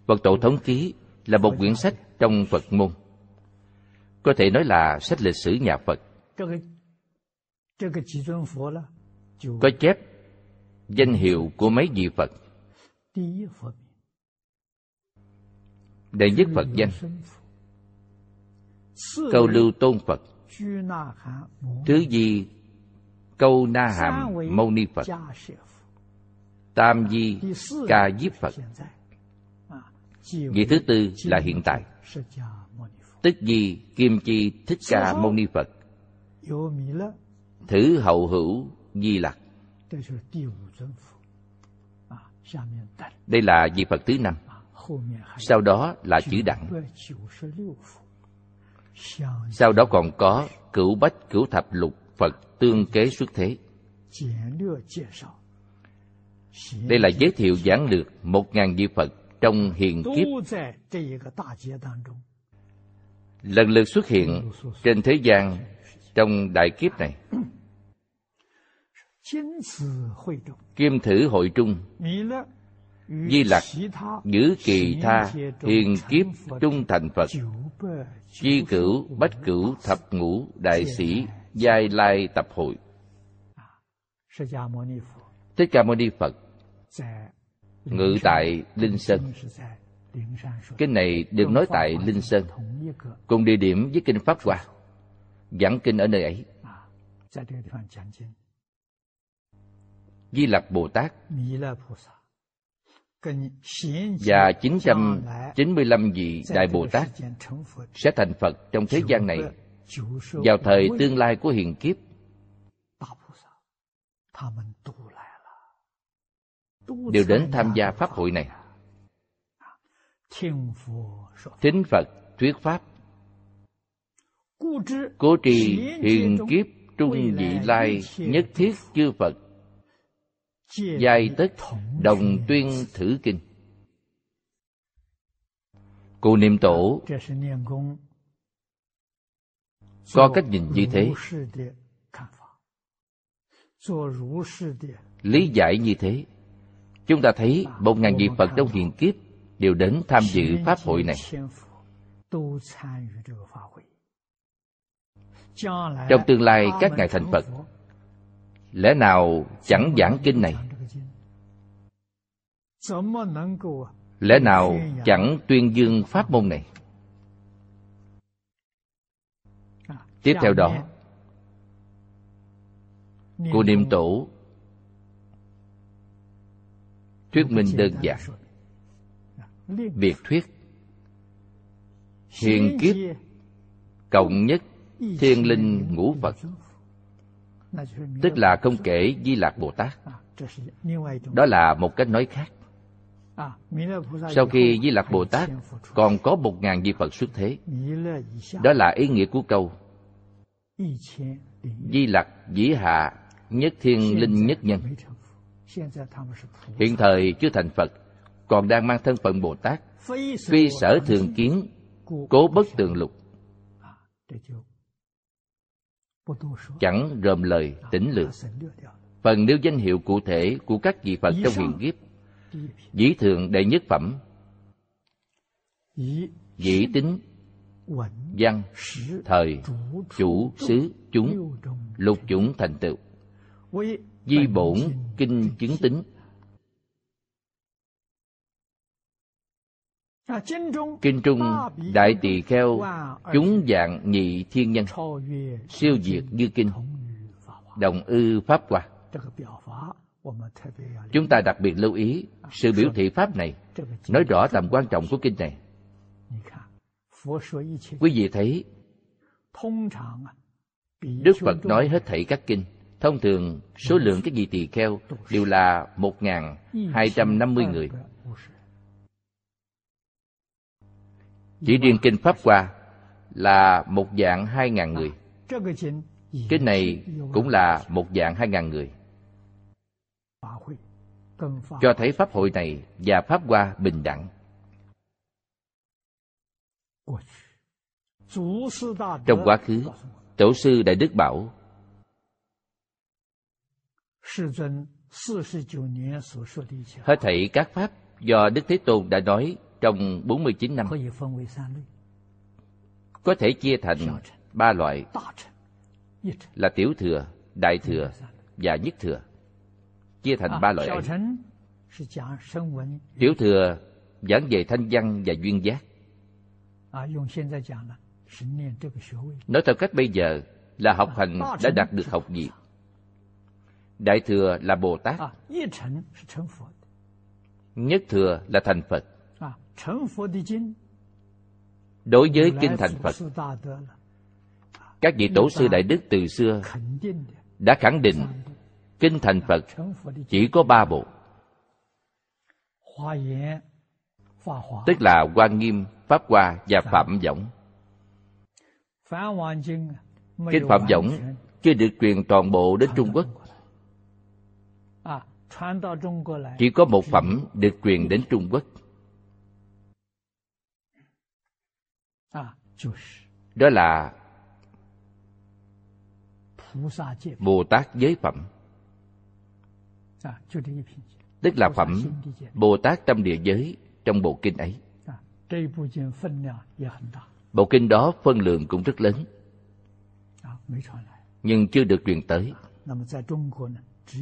Phật tổ thống ký là một quyển sách trong phật môn. Có thể nói là sách lịch sử nhà phật. Có chép danh hiệu của mấy vị phật. Đệ nhất phật danh. Câu lưu tôn phật. Thứ di câu na hàm mâu ni phật. Tam di ca diếp phật vị thứ tư là hiện tại. Tức di kim chi thích ca mâu ni phật? Thử hậu hữu di lặc. Đây là vị phật thứ năm. Sau đó là chữ đẳng. Sau đó còn có cửu bách cửu thập lục phật tương kế xuất thế. Đây là giới thiệu giảng lược một ngàn vị phật trong hiền kiếp. lần lượt xuất hiện trên thế gian trong đại kiếp này. Kim thử hội trung. Di lặc giữ kỳ tha hiền kiếp trung thành phật. chi cửu bách cửu thập ngũ đại sĩ giai lai tập hội. Thích ca mâu ni phật ngự tại linh sơn kinh này được nói tại linh sơn, cùng địa điểm với kinh pháp hoa, giảng kinh ở nơi ấy di lặc bồ tát và 995 vị Đại Bồ Tát sẽ thành Phật trong thế gian này vào thời tương lai của hiền kiếp. Đều đến tham gia Pháp hội này. Thính Phật thuyết Pháp. Cố trì hiền kiếp trung vị lai nhất thiết chư Phật. Giai tất đồng tuyên thử kinh. Cụ niệm tổ. Có cách nhìn như thế. Lý giải như thế chúng ta thấy một ngàn vị phật trong hiện kiếp đều đến tham dự pháp hội này. Trong tương lai các ngài thành phật lẽ nào chẳng giảng kinh này? Lẽ nào chẳng tuyên dương pháp môn này? Tiếp theo đó cô niệm tổ thuyết minh đơn giản. việc thuyết. Hiền kiếp. cộng nhất. Thiên linh ngũ phật. tức là không kể di lạc bồ tát. Đó là một cách nói khác. Sau khi di lạc bồ tát còn có một ngàn vị phật xuất thế. Đó là ý nghĩa của câu di lặc dĩ hạ nhất thiên linh nhất nhân hiện thời chưa thành phật còn đang mang thân phận bồ tát phi sở thường kiến cố bất tường lục. chẳng rơm lời tỉnh lược. phần nêu danh hiệu cụ thể của các vị phật trong hiện kiếp dĩ thượng đệ nhất phẩm. Dĩ tính. văn. thời. chủ xứ chúng. lục chủng thành tựu. Di bổn kinh chứng tính. Kinh Trung Đại Tỳ Kheo, Chúng dạng nhị thiên nhân, Siêu diệt như kinh. Đồng ư Pháp hòa chúng ta đặc biệt lưu ý sự biểu thị pháp này, nói rõ tầm quan trọng của kinh này. Quý vị thấy, đức phật nói hết thảy các kinh thông thường, số lượng các vị tỳ kheo đều là một hai trăm năm mươi người. Chỉ riêng kinh pháp hoa là một dạng hai ngàn người. Kinh này cũng là một dạng hai ngàn người. Cho thấy pháp hội này và pháp hoa bình đẳng. Trong quá khứ, tổ sư đại đức bảo hết thảy các pháp do đức thế tôn đã nói trong 49 năm có thể chia thành ba loại là tiểu thừa, đại thừa và nhất thừa. Chia thành ba loại ấy. Tiểu thừa giảng về thanh văn và duyên giác. Nói theo cách bây giờ là học hành đã đạt được học gì. Đại thừa là Bồ Tát. Nhất thừa là thành Phật. Đối với kinh thành Phật, các vị tổ sư đại đức từ xưa đã khẳng định kinh thành Phật chỉ có ba bộ. Tức là Hoa Nghiêm, Pháp Hoa và Phạm Võng. Kinh Phạm Võng chưa được truyền toàn bộ đến Trung Quốc. Chỉ có một phẩm được truyền đến Trung Quốc. Đó là Bồ Tát giới phẩm. Tức là phẩm Bồ Tát tâm địa giới trong bộ kinh ấy. Bộ kinh đó phân lượng cũng rất lớn. Nhưng chưa được truyền tới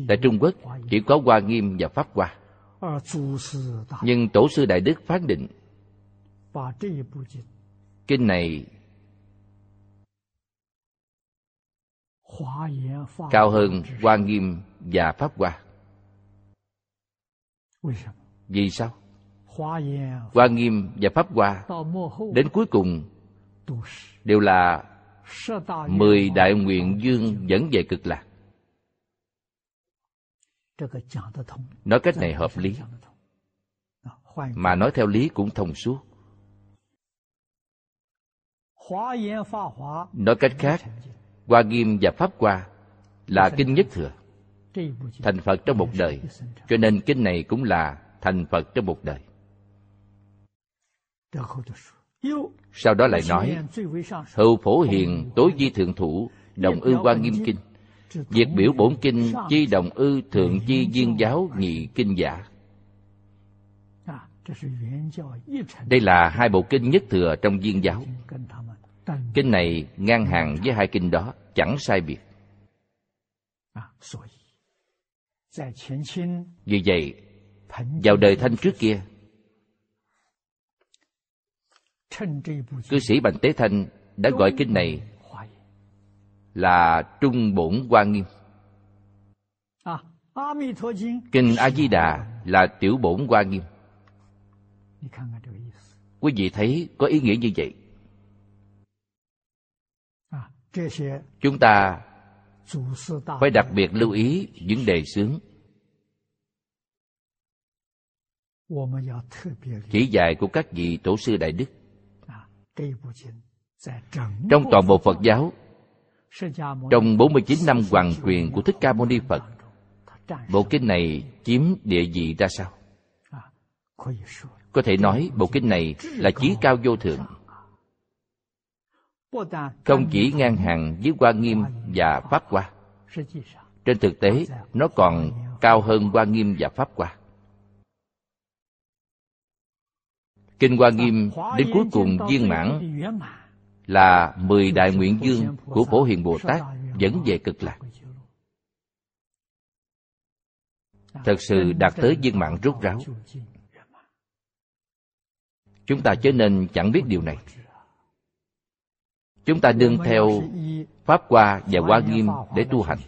Tại Trung Quốc, chỉ có Hoa Nghiêm và Pháp Hoa Nhưng Tổ sư Đại Đức phán định, Kinh này cao hơn Hoa Nghiêm và Pháp Hoa. Vì sao? Hoa Nghiêm và Pháp Hoa đến cuối cùng đều là mười đại nguyện dương dẫn về cực lạc. Nói cách này hợp lý, mà nói theo lý cũng thông suốt. Nói cách khác, Hoa Nghiêm và Pháp Hoa là kinh nhất thừa. Thành Phật trong một đời, cho nên kinh này cũng là thành Phật trong một đời. Sau đó lại nói, Hữu phổ hiền tối di thượng thủ, đồng ư Hoa Nghiêm Kinh. Việc biểu bổn kinh chi đồng ư thượng chi viên giáo nhị kinh giả. Đây là hai bộ kinh nhất thừa trong viên giáo. Kinh này ngang hàng với hai kinh đó, chẳng sai biệt. Vì vậy, vào đời Thanh trước kia, cư sĩ Bành Tế Thanh đã gọi kinh này là Trung Bổn Hoa Nghiêm. Kinh A Di Đà là Tiểu Bổn Hoa Nghiêm. Quý vị thấy có ý nghĩa như vậy. chúng ta phải đặc biệt lưu ý những đề xướng chỉ dạy của các vị tổ sư đại đức trong toàn bộ Phật giáo trong 49 năm hoàng truyền của Thích Ca Mâu Ni Phật bộ kinh này chiếm địa vị ra sao có thể nói bộ kinh này là chí cao vô thượng không chỉ ngang hàng với Hoa Nghiêm và Pháp Hoa. Trên thực tế, nó còn cao hơn Hoa Nghiêm và Pháp Hoa. Kinh Hoa Nghiêm đến cuối cùng viên mãn là mười đại nguyện dương của Phổ Hiền Bồ Tát dẫn về cực lạc. Thật sự đạt tới viên mạng rốt ráo. Chúng ta chớ nên chẳng biết điều này chúng ta đương theo pháp hoa và hoa nghiêm để tu hành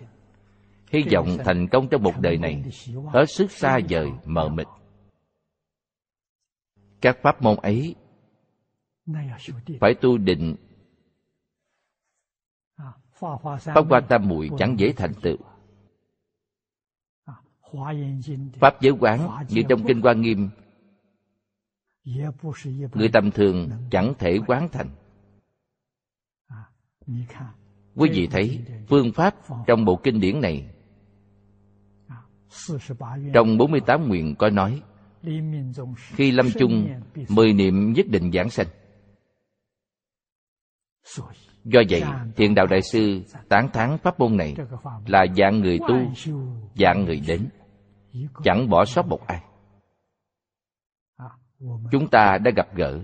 hy vọng thành công trong một đời này, hết sức xa vời, mờ mịt các pháp môn ấy phải tu định pháp hoa tam muội chẳng dễ thành tựu. pháp giới quán như trong kinh quan nghiêm người tầm thường chẳng thể quán thành。quý vị thấy phương pháp trong bộ kinh điển này trong 48 nguyện có nói khi lâm chung mười niệm nhất định giảng sanh do vậy thiền đạo đại sư tán thán pháp môn này là dạng người tu dạng người đến. Chẳng bỏ sót một ai. Chúng ta đã gặp gỡ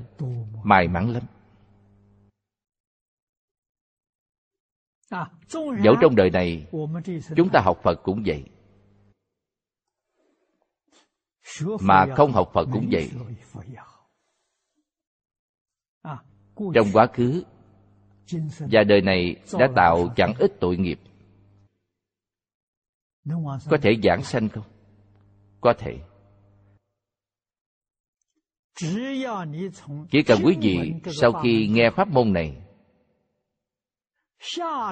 may mắn lắm. Dẫu trong đời này chúng ta học phật cũng vậy. Mà không học phật cũng vậy. Trong quá khứ và đời này đã tạo chẳng ít tội nghiệp. Có thể giảng sanh không? Có thể. Chỉ cần quý vị sau khi nghe pháp môn này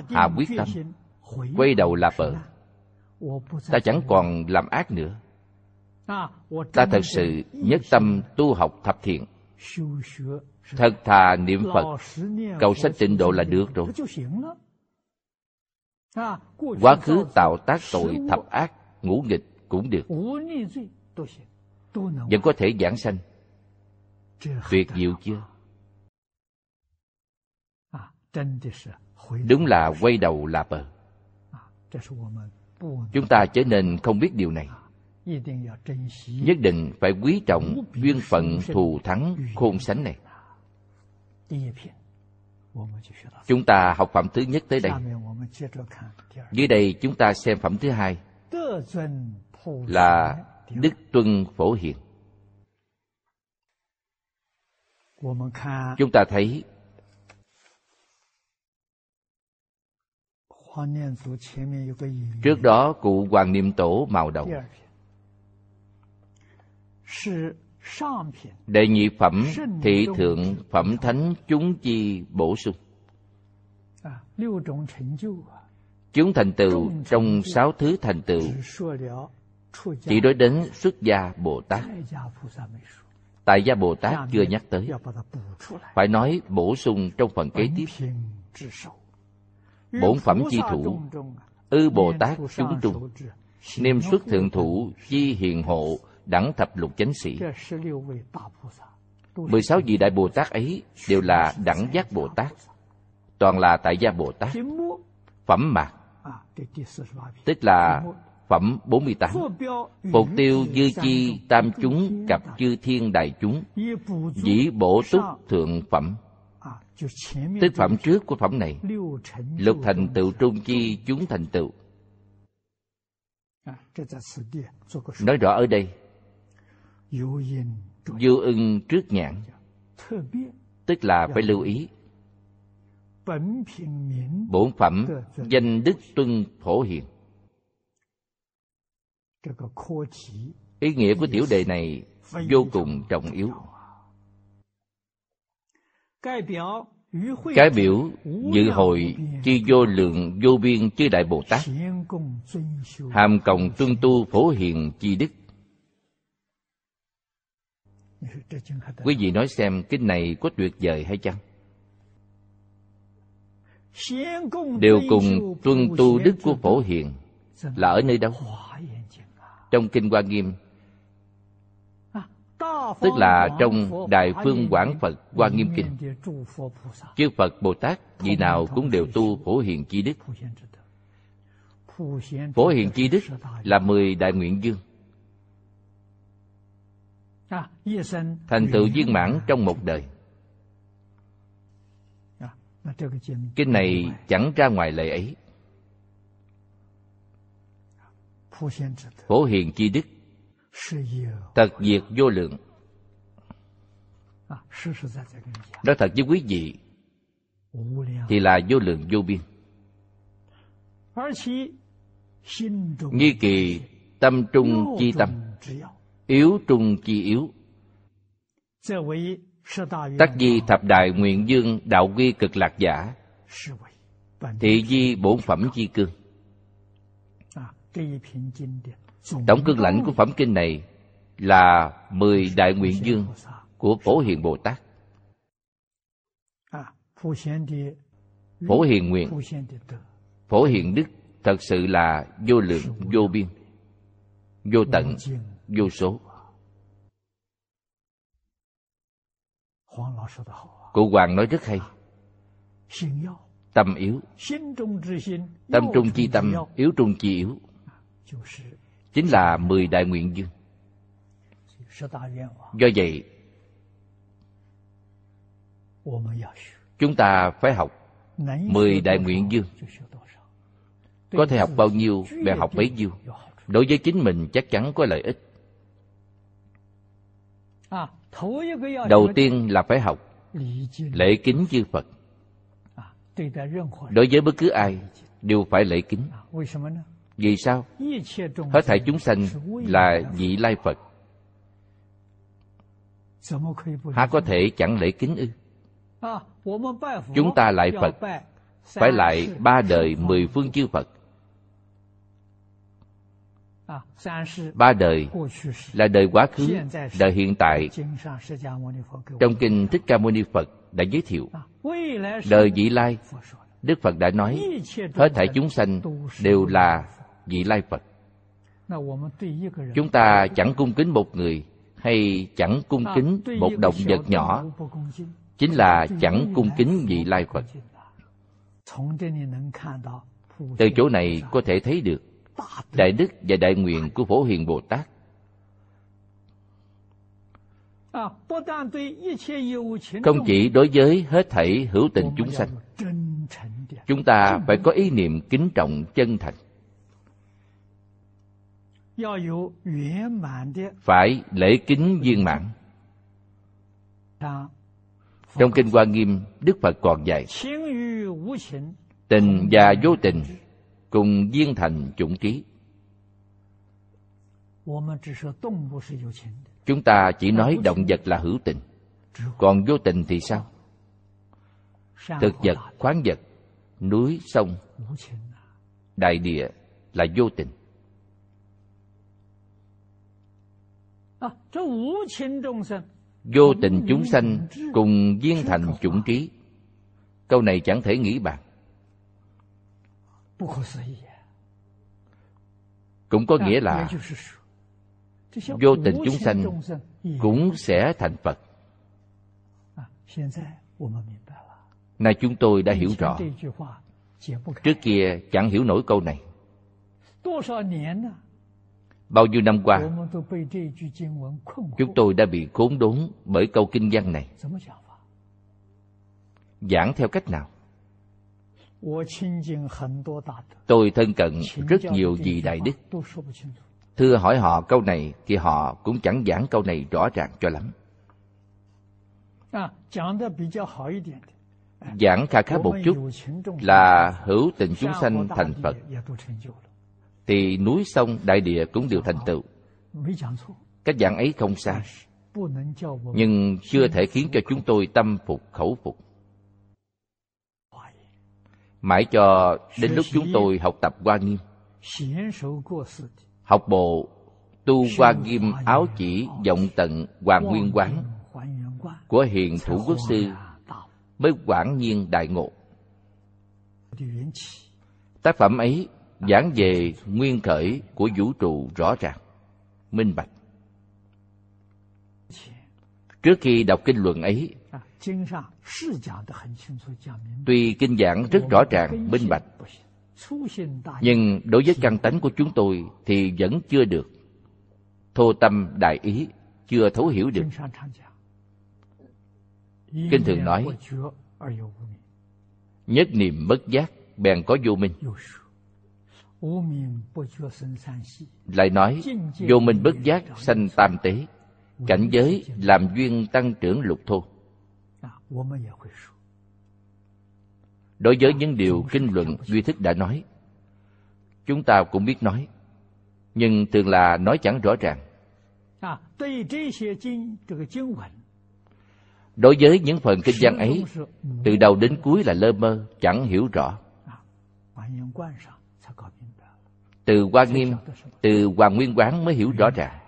hạ quyết tâm quay đầu là bờ ta chẳng còn làm ác nữa. Ta thật sự nhất tâm tu học thập thiện thật thà niệm phật. Cầu sanh tịnh độ là được rồi. Quá khứ tạo tác tội thập ác ngũ nghịch cũng được. Vẫn có thể giảng sanh. Tuyệt diệu chưa? Đúng là quay đầu là bờ. Chúng ta trở nên không biết điều này. Nhất định phải quý trọng duyên phận thù thắng khôn sánh này chúng ta học phẩm thứ nhất tới đây。dưới đây chúng ta xem phẩm thứ hai là đức tuân phổ hiền。chúng ta thấy trước đó cụ hoàng niệm tổ màu đầu đệ nhị phẩm thị thượng phẩm thánh chúng chi bổ sung. Chúng thành tựu trong sáu thứ thành tựu. Chỉ đối đến xuất gia bồ tát. Tại gia bồ tát chưa nhắc tới. Phải nói bổ sung trong phần kế tiếp. Bổn phẩm chi thủ, ư bồ tát chúng trung. Niêm xuất thượng thủ, chi hiền hộ đẳng thập lục chánh sĩ. 16 vị đại Bồ Tát ấy đều là đẳng giác Bồ Tát. Toàn là tại gia Bồ Tát. Phẩm mạc. Tức là phẩm 48 Phục tiêu dư chi tam chúng cặp chư thiên đại chúng. Dĩ bổ túc thượng phẩm. Tức phẩm trước của phẩm này. Lục thành tựu trung chi chúng thành tựu. Nói rõ ở đây Vô ưng trước nhãn. Tức là phải lưu ý. Bổn phẩm danh đức tuân phổ hiền. Ý nghĩa của tiểu đề này vô cùng trọng yếu. cái biểu dự hội chi vô lượng vô biên chư đại bồ tát. Hàm cộng tuân tu phổ hiền chi đức quý vị nói xem kinh này có tuyệt vời hay chăng? Đều cùng tuân tu đức của phổ hiền là ở nơi đâu? Trong kinh hoa nghiêm, tức là trong đại phương quảng phật hoa nghiêm kinh. Chư phật bồ tát vị nào cũng đều tu phổ hiền chi đức. Phổ hiền chi đức là mười đại nguyện dương thành tựu viên mãn trong một đời. Kinh này chẳng ra ngoài lệ ấy. Phổ hiền chi đức. Tật diệt vô lượng. Nói thật với quý vị. Thì là vô lượng vô biên. Nghi kỳ tâm trung chi tâm yếu trung chi yếu. Tắc di thập đại nguyện dương đạo quy cực lạc giả Thị di bổn phẩm chi cương. Tổng cương lãnh của phẩm kinh này là mười đại nguyện dương của Phổ Hiền Bồ Tát. Phổ Hiền nguyện, Phổ Hiền đức thật sự là vô lượng, vô biên, vô tận, vô số. Cụ Hoàng nói rất hay. Tâm yếu, tâm trung chi tâm, yếu trung chi yếu, chính là mười đại nguyện dương. Do vậy, chúng ta phải học mười đại nguyện dương. Có thể học bao nhiêu, bèn học bấy nhiêu. Đối với chính mình chắc chắn có lợi ích. Đầu tiên là phải học lễ kính chư Phật. Đối với bất cứ ai đều phải lễ kính. Vì sao? Hết thảy chúng sanh là vị lai Phật. Há có thể chẳng lễ kính ư? Chúng ta lại Phật, phải lại ba đời mười phương chư Phật. Ba đời là đời quá khứ, đời hiện tại. Trong kinh Thích Ca Mâu Ni Phật đã giới thiệu. Đời vị lai, Đức Phật đã nói, hết thảy chúng sanh đều là vị lai Phật. Chúng ta chẳng cung kính một người hay chẳng cung kính một động vật nhỏ chính là chẳng cung kính vị lai Phật. Từ chỗ này có thể thấy được đại đức và đại nguyện của Phổ Hiền Bồ Tát. Không chỉ đối với hết thảy hữu tình chúng sanh, chúng ta phải có ý niệm kính trọng chân thành. Phải lễ kính viên mãn. Trong Kinh Hoa Nghiêm, Đức Phật còn dạy Tình và vô tình cùng viên thành chủng ký. Chúng ta chỉ nói động vật là hữu tình, còn vô tình thì sao? Thực vật, khoáng vật, núi, sông, đại địa là vô tình. Vô tình chúng sanh cùng viên thành chủng trí. Câu này chẳng thể nghĩ bàn. Cũng có nghĩa là vô tình chúng sanh cũng sẽ thành Phật. Nay chúng tôi đã hiểu rõ. Trước kia chẳng hiểu nổi câu này. Bao nhiêu năm qua, chúng tôi đã bị khốn đốn bởi câu kinh văn này. Giảng theo cách nào? Tôi thân cận rất nhiều vị đại đức. Thưa hỏi họ câu này thì họ cũng chẳng giảng câu này rõ ràng cho lắm. Giảng khá khá một chút là hữu tình chúng sanh thành Phật thì núi sông đại địa cũng đều thành tựu. Cách giảng ấy không sai, nhưng chưa thể khiến cho chúng tôi tâm phục khẩu phục. Mãi cho đến lúc chúng tôi học tập Hoa Nghiêm, học bộ tu Hoa Nghiêm áo chỉ vọng tận Hoàng Nguyên Quán của Hiền Thủ Quốc Sư mới quảng nhiên đại ngộ. Tác phẩm ấy giảng về nguyên khởi của vũ trụ rõ ràng, minh bạch. Trước khi đọc kinh luận ấy, tuy kinh giảng rất rõ ràng, minh bạch, nhưng đối với căn tánh của chúng tôi thì vẫn chưa được. Thô tâm đại ý, chưa thấu hiểu được. Kinh thường nói, nhất niệm bất giác, bèn có vô minh. Lại nói vô minh bất giác sanh tam tế cảnh giới làm duyên tăng trưởng lục thô Đối với những điều kinh luận Duy Thức đã nói, chúng ta cũng biết nói, nhưng thường là nói chẳng rõ ràng. Đối với những phần kinh văn ấy, từ đầu đến cuối là lơ mơ, chẳng hiểu rõ. Từ Hoa Nghiêm, từ Hoàng Nguyên Quán mới hiểu rõ ràng,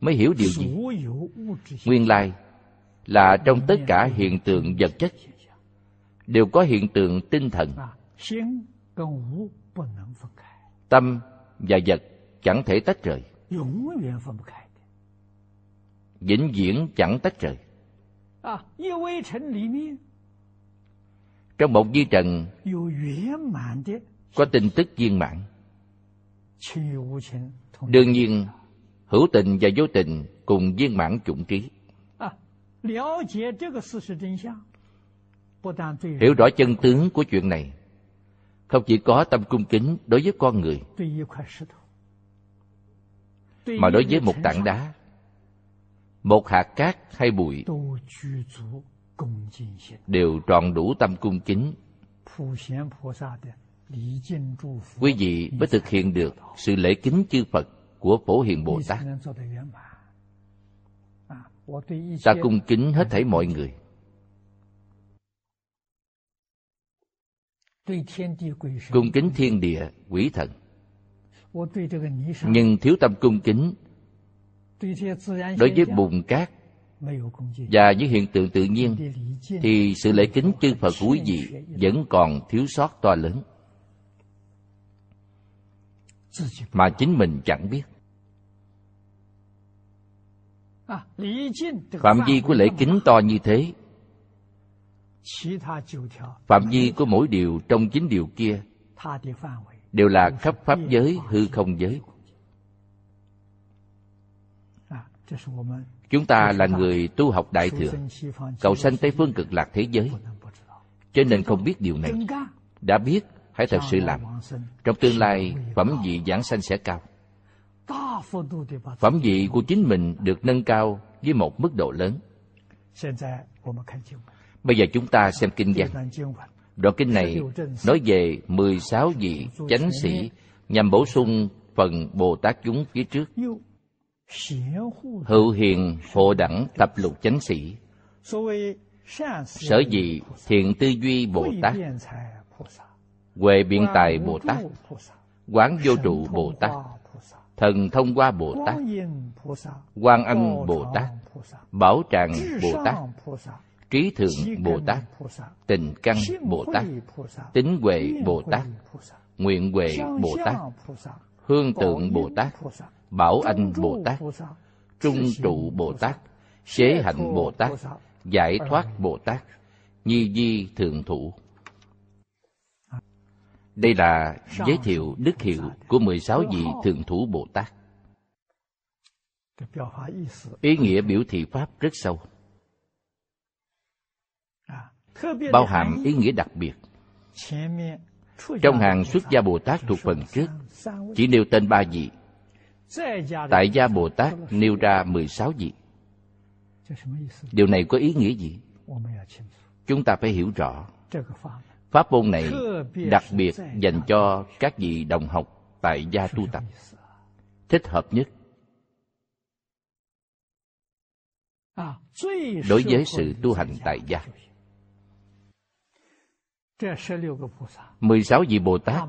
mới hiểu điều gì. Nguyên lai, là trong tất cả hiện tượng vật chất, đều có hiện tượng tinh thần. Tâm và vật chẳng thể tách rời. Vĩnh viễn chẳng tách rời. Trong một di trần, có tin tức viên mãn. Đương nhiên, hữu tình và vô tình cùng viên mãn chủng trí. Hiểu rõ chân tướng của chuyện này. Không chỉ có tâm cung kính đối với con người Mà đối với một tảng đá. Một hạt cát hay bụi Đều tròn đủ tâm cung kính. Quý vị mới thực hiện được sự lễ kính chư Phật của Phổ Hiền Bồ Tát ta cung kính hết thảy mọi người. Cung kính thiên địa quỷ thần. Nhưng thiếu tâm cung kính đối với bùn cát và những hiện tượng tự nhiên thì sự lễ kính chư phật quý vị vẫn còn thiếu sót to lớn. Mà chính mình chẳng biết. Phạm vi của lễ kính to như thế. Phạm vi của mỗi điều trong chín điều kia Đều là khắp pháp giới, hư không giới. Chúng ta là người tu học Đại Thừa Cầu sanh Tây Phương cực lạc thế giới. Cho nên không biết điều này. Đã biết, hãy thật sự làm. Trong tương lai, phẩm vị giảng sanh sẽ cao. Phẩm vị của chính mình được nâng cao với một mức độ lớn. Bây giờ chúng ta xem kinh văn. Đoạn kinh này nói về 16 vị chánh sĩ nhằm bổ sung phần Bồ Tát chúng phía trước. Hữu hiền hộ đẳng tập lục chánh sĩ. Sở dị thiện tư duy Bồ Tát. Huệ biện tài Bồ Tát. Quán vô trụ Bồ Tát thần thông qua bồ tát. Quan âm bồ tát bảo tràng bồ tát trí thượng bồ tát tình căn bồ tát tính huệ bồ tát nguyện huệ bồ tát hương tượng bồ tát bảo anh bồ tát trung trụ bồ tát chế hạnh bồ tát giải thoát bồ tát nhi di thường thủ đây là giới thiệu đức hiệu của 16 vị Thường Thủ Bồ Tát. Ý nghĩa biểu thị Pháp rất sâu. Bao hàm ý nghĩa đặc biệt. Trong hàng xuất gia Bồ Tát thuộc phần trước, chỉ nêu tên ba vị. Tại gia Bồ Tát nêu ra 16 vị. Điều này có ý nghĩa gì? Chúng ta phải hiểu rõ pháp môn này đặc biệt dành cho các vị đồng học tại gia tu tập. Thích hợp nhất. Đối với sự tu hành tại gia. 16 vị Bồ Tát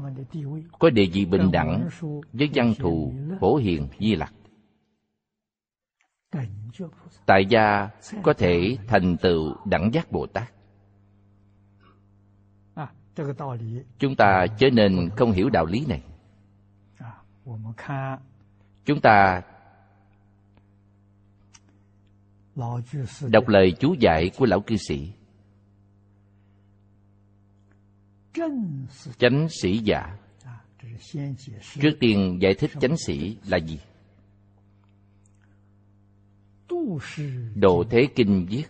có địa vị bình đẳng với văn thù, phổ hiền, di lặc. Tại gia có thể thành tựu đẳng giác Bồ Tát chúng ta chớ nên không hiểu đạo lý này. chúng ta đọc lời chú giải của lão cư sĩ. chánh sĩ giả trước tiên giải thích chánh sĩ là gì? độ thế kinh viết.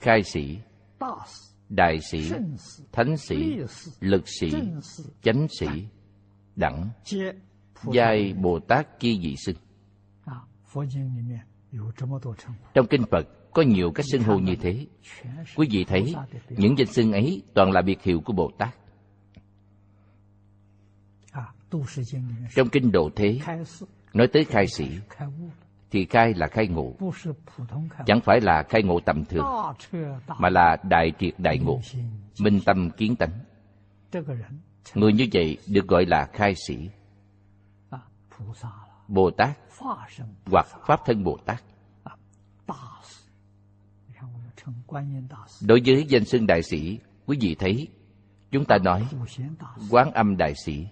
khai sĩ đại sĩ, thánh sĩ, lực sĩ, chánh sĩ, đẳng, giai bồ tát chi dị xưng trong kinh phật có nhiều cách xưng hô như thế. Quý vị thấy, những danh xưng ấy toàn là biệt hiệu của bồ tát. Trong kinh độ thế, nói tới khai sĩ thì khai là khai ngộ. Chẳng phải là khai ngộ tầm thường, mà là đại triệt đại ngộ, minh tâm kiến tánh. Người như vậy được gọi là khai sĩ. Bồ tát hoặc pháp thân bồ tát đối với danh xưng đại sĩ, quý vị thấy, chúng ta nói quán âm đại sĩ,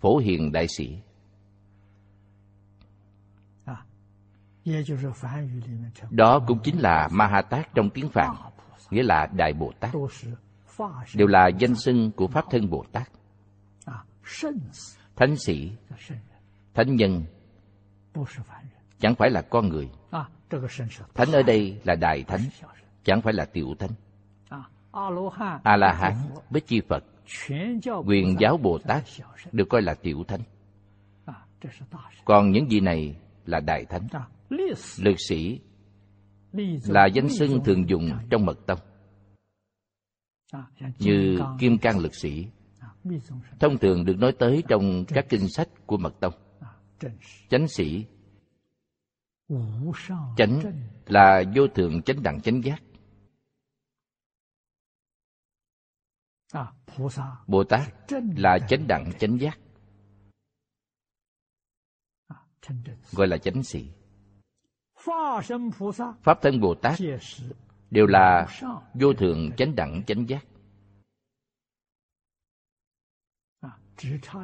phổ hiền đại sĩ. Đó cũng chính là Mahatát trong tiếng Phạn, nghĩa là Đại Bồ Tát, đều là danh xưng của Pháp Thân Bồ Tát. Thánh sĩ, thánh nhân, chẳng phải là con người. Thánh ở đây là Đại Thánh, chẳng phải là Tiểu Thánh. A-la-hán với chi Phật, quyền giáo Bồ Tát được coi là Tiểu Thánh. Còn những gì này là Đại Thánh à，lực sĩ là danh xưng thường dùng trong mật tông. Như kim cang lực sĩ. Thông thường được nói tới trong các kinh sách của mật tông. Chánh sĩ. Chánh là vô thường chánh đẳng chánh giác. Bồ tát là chánh đẳng chánh giác. Gọi là chánh sĩ. Pháp thân Bồ Tát đều là vô thường chánh đẳng chánh giác.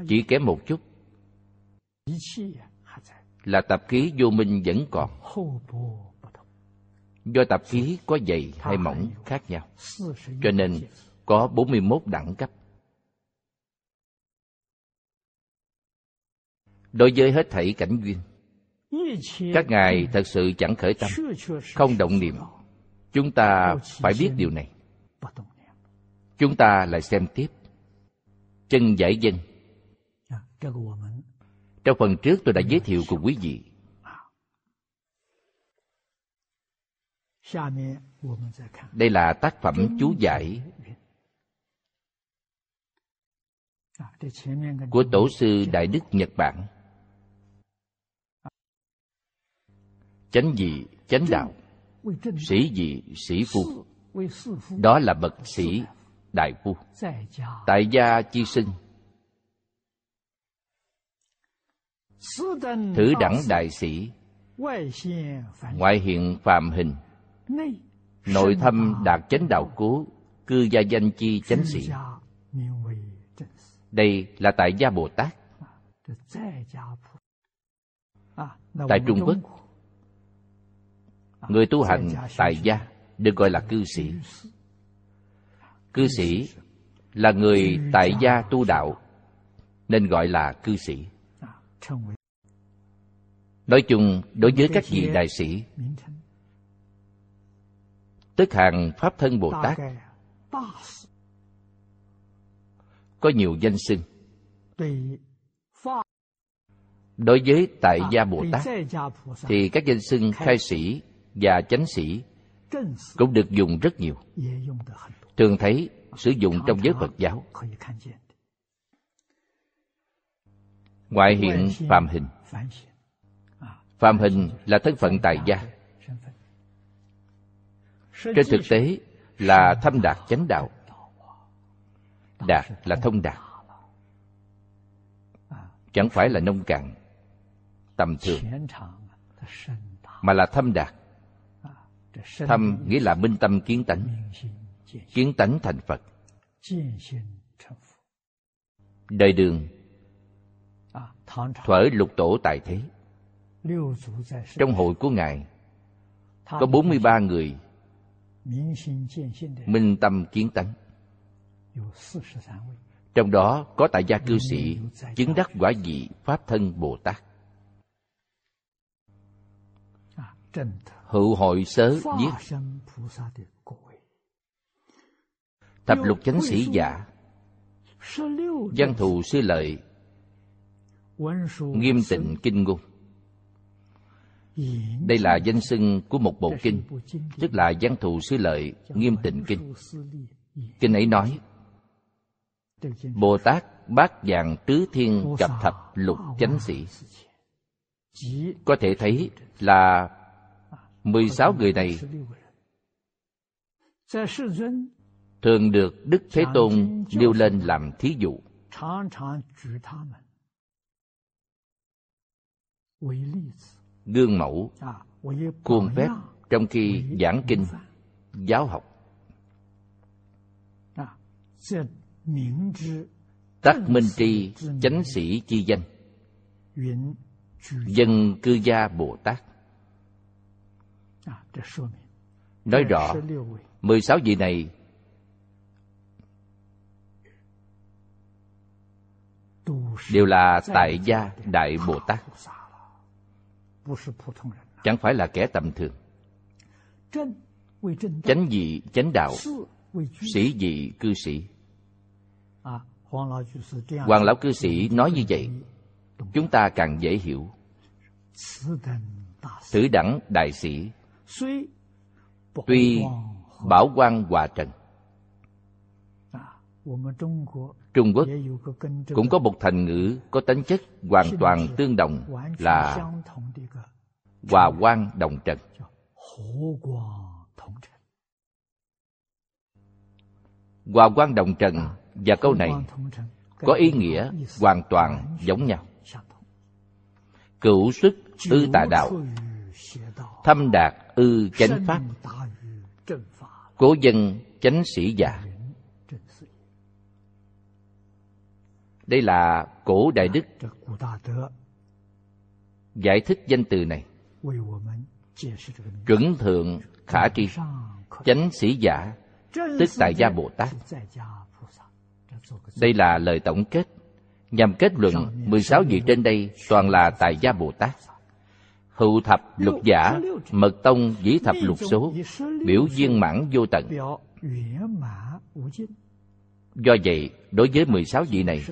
Chỉ kém một chút là tạp khí vô minh vẫn còn. Do tạp khí có dày hay mỏng khác nhau, cho nên có 41 đẳng cấp. Đối với hết thảy cảnh duyên, các ngài thật sự chẳng khởi tâm không động niệm. chúng ta phải biết điều này. chúng ta lại xem tiếp. Chân giải dân à, trong phần trước tôi đã giới thiệu cùng quý vị. đây là tác phẩm chú giải của tổ sư đại đức nhật bản. chánh vị chánh đạo, sĩ vị sĩ phu. Đó là bậc sĩ đại phu. Tại gia chi sinh. Thử đẳng đại sĩ. Ngoại hiện phạm hình. Nội thâm đạt chánh đạo cố cư gia danh chi chánh sĩ. Đây là tại gia bồ tát. Tại trung quốc người tu hành tại gia được gọi là cư sĩ. Cư sĩ là người tại gia tu đạo, nên gọi là cư sĩ. Nói chung, đối với các vị đại sĩ, tức hàng pháp thân bồ tát, có nhiều danh xưng. Đối với tại gia bồ tát, thì các danh xưng khai sĩ và chánh sĩ cũng được dùng rất nhiều. Thường thấy sử dụng trong giới phật giáo. Ngoại hiện phàm hình. Phàm hình là thân phận tài gia. Trên thực tế là thâm đạt chánh đạo. Đạt là thông đạt. Chẳng phải là nông cạn, tầm thường, mà là thâm đạt. Thâm nghĩa là minh tâm kiến tánh. Kiến tánh thành Phật. Đời đường. Thuở lục tổ tại thế. Trong hội của Ngài, Có 43 người Minh tâm kiến tánh. Trong đó có tại gia cư sĩ, Chứng đắc quả vị Pháp thân Bồ Tát hữu hội sớ viết thập lục chánh sĩ giả. Văn thù sư lợi. Nghiêm tịnh kinh ngôn. Đây là danh xưng của một bộ kinh, tức là văn thù sư lợi nghiêm tịnh kinh. Kinh ấy nói bồ tát bát vàng tứ thiên cập thập lục chánh sĩ. Có thể thấy là 16 người này thường được Đức Thế Tôn nêu lên làm thí dụ. Gương mẫu, khuôn phép trong khi giảng kinh, giáo học. Tắc minh tri chánh sĩ chi danh Dân cư gia Bồ Tát Nói rõ, 16 vị này đều là tại gia Đại Bồ Tát. Chẳng phải là kẻ tầm thường. Chánh vị chánh đạo, sĩ vị cư sĩ. Hoàng lão cư sĩ nói như vậy, chúng ta càng dễ hiểu. Thử đẳng đại sĩ tuy bảo quan hòa trần. Trung quốc cũng có một thành ngữ có tính chất hoàn toàn tương đồng là hòa quan đồng trần. Hòa quan đồng trần và câu này có ý nghĩa hoàn toàn giống nhau. cửu xuất tư tà đạo thâm đạt ư chánh pháp Cổ dân chánh sĩ giả Đây là cổ đại đức Giải thích danh từ này. Chuẩn thượng khả tri Chánh sĩ giả Tức tại gia Bồ Tát. Đây là lời tổng kết. Nhằm kết luận 16 vị trên đây toàn là tại gia Bồ Tát hữu thập lục giả, mật tông dĩ thập lục số, biểu viên mãn vô tận. Do vậy, đối với 16 vị này,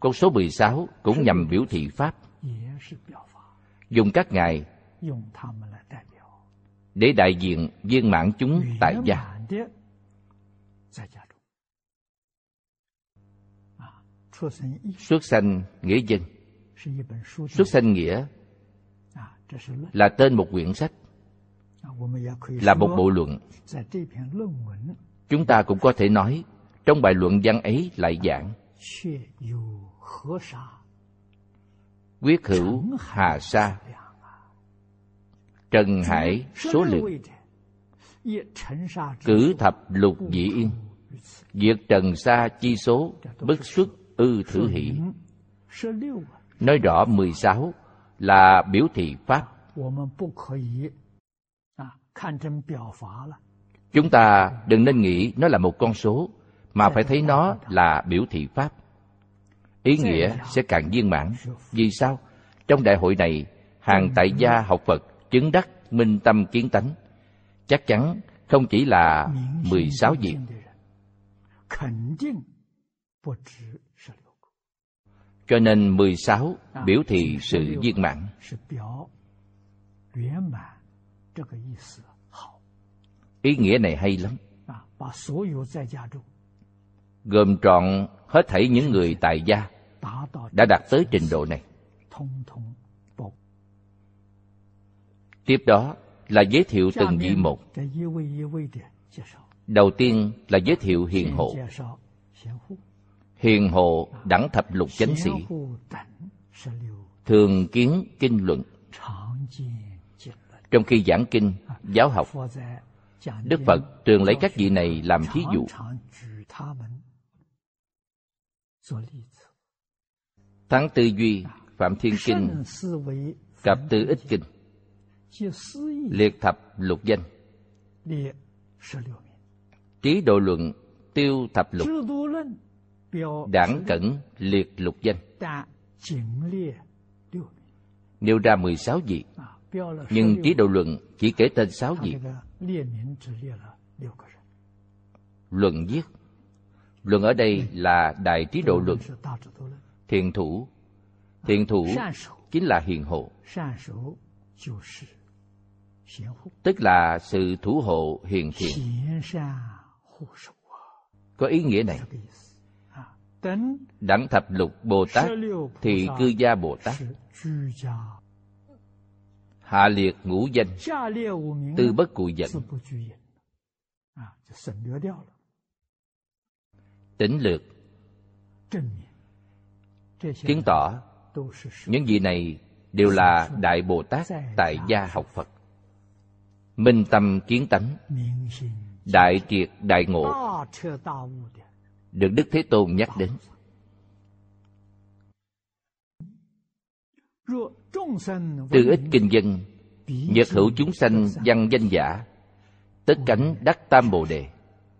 con số 16 cũng nhằm biểu thị pháp. Dùng các ngài để đại diện viên mãn chúng tại gia. Xuất sanh nghĩa dân. Xuất sanh nghĩa là tên một quyển sách. là một bộ luận. chúng ta cũng có thể nói trong bài luận văn ấy lại giảng. quyết hữu hà sa. Trần hải số lượng. cử thập lục dĩ yên. diệt trần sa chi số bất xuất ư thử hỷ. nói rõ mười sáu là biểu thị pháp. Chúng ta đừng nên nghĩ nó là một con số, mà phải thấy nó là biểu thị pháp. Ý nghĩa sẽ càng viên mãn. Vì sao? Trong đại hội này, hàng tại gia học phật chứng đắc minh tâm kiến tánh, chắc chắn không chỉ là 16 việc. Cho nên 16 biểu thị sự viên mãn. Ý nghĩa này hay lắm. Gồm trọn hết thảy những người tài gia đã đạt tới trình độ này. Tiếp đó là giới thiệu từng vị một. Đầu tiên là giới thiệu hiền hộ hiền hộ đẳng thập lục chánh sĩ. Thường kiến kinh luận. Trong khi giảng kinh, giáo học, đức phật thường lấy các vị này làm thí dụ. Thắng tư duy, phạm thiên kinh, cặp tư ích kinh, liệt thập lục danh, trí độ luận, tiêu thập lục đảng cẩn liệt lục danh. nêu ra 16 vị. Nhưng trí độ luận chỉ kể tên 6 vị. luận viết. Luận ở đây là đại trí độ luận. Thiền thủ. Thiền thủ à, chính là hiền hộ tức là sự thủ hộ hiền thiện. Có ý nghĩa này đẳng thập lục bồ tát thì cư gia bồ tát. Hạ liệt ngũ danh tư bất cụ dẫn tỉnh lược chứng tỏ. Những vị này đều là đại bồ tát tại gia học phật. Minh tâm kiến tánh. Đại triệt đại ngộ được Đức Thế Tôn nhắc đến. Từ ích kinh dân, nhật hữu chúng sanh văn danh giả, tất cánh đắc tam bồ đề,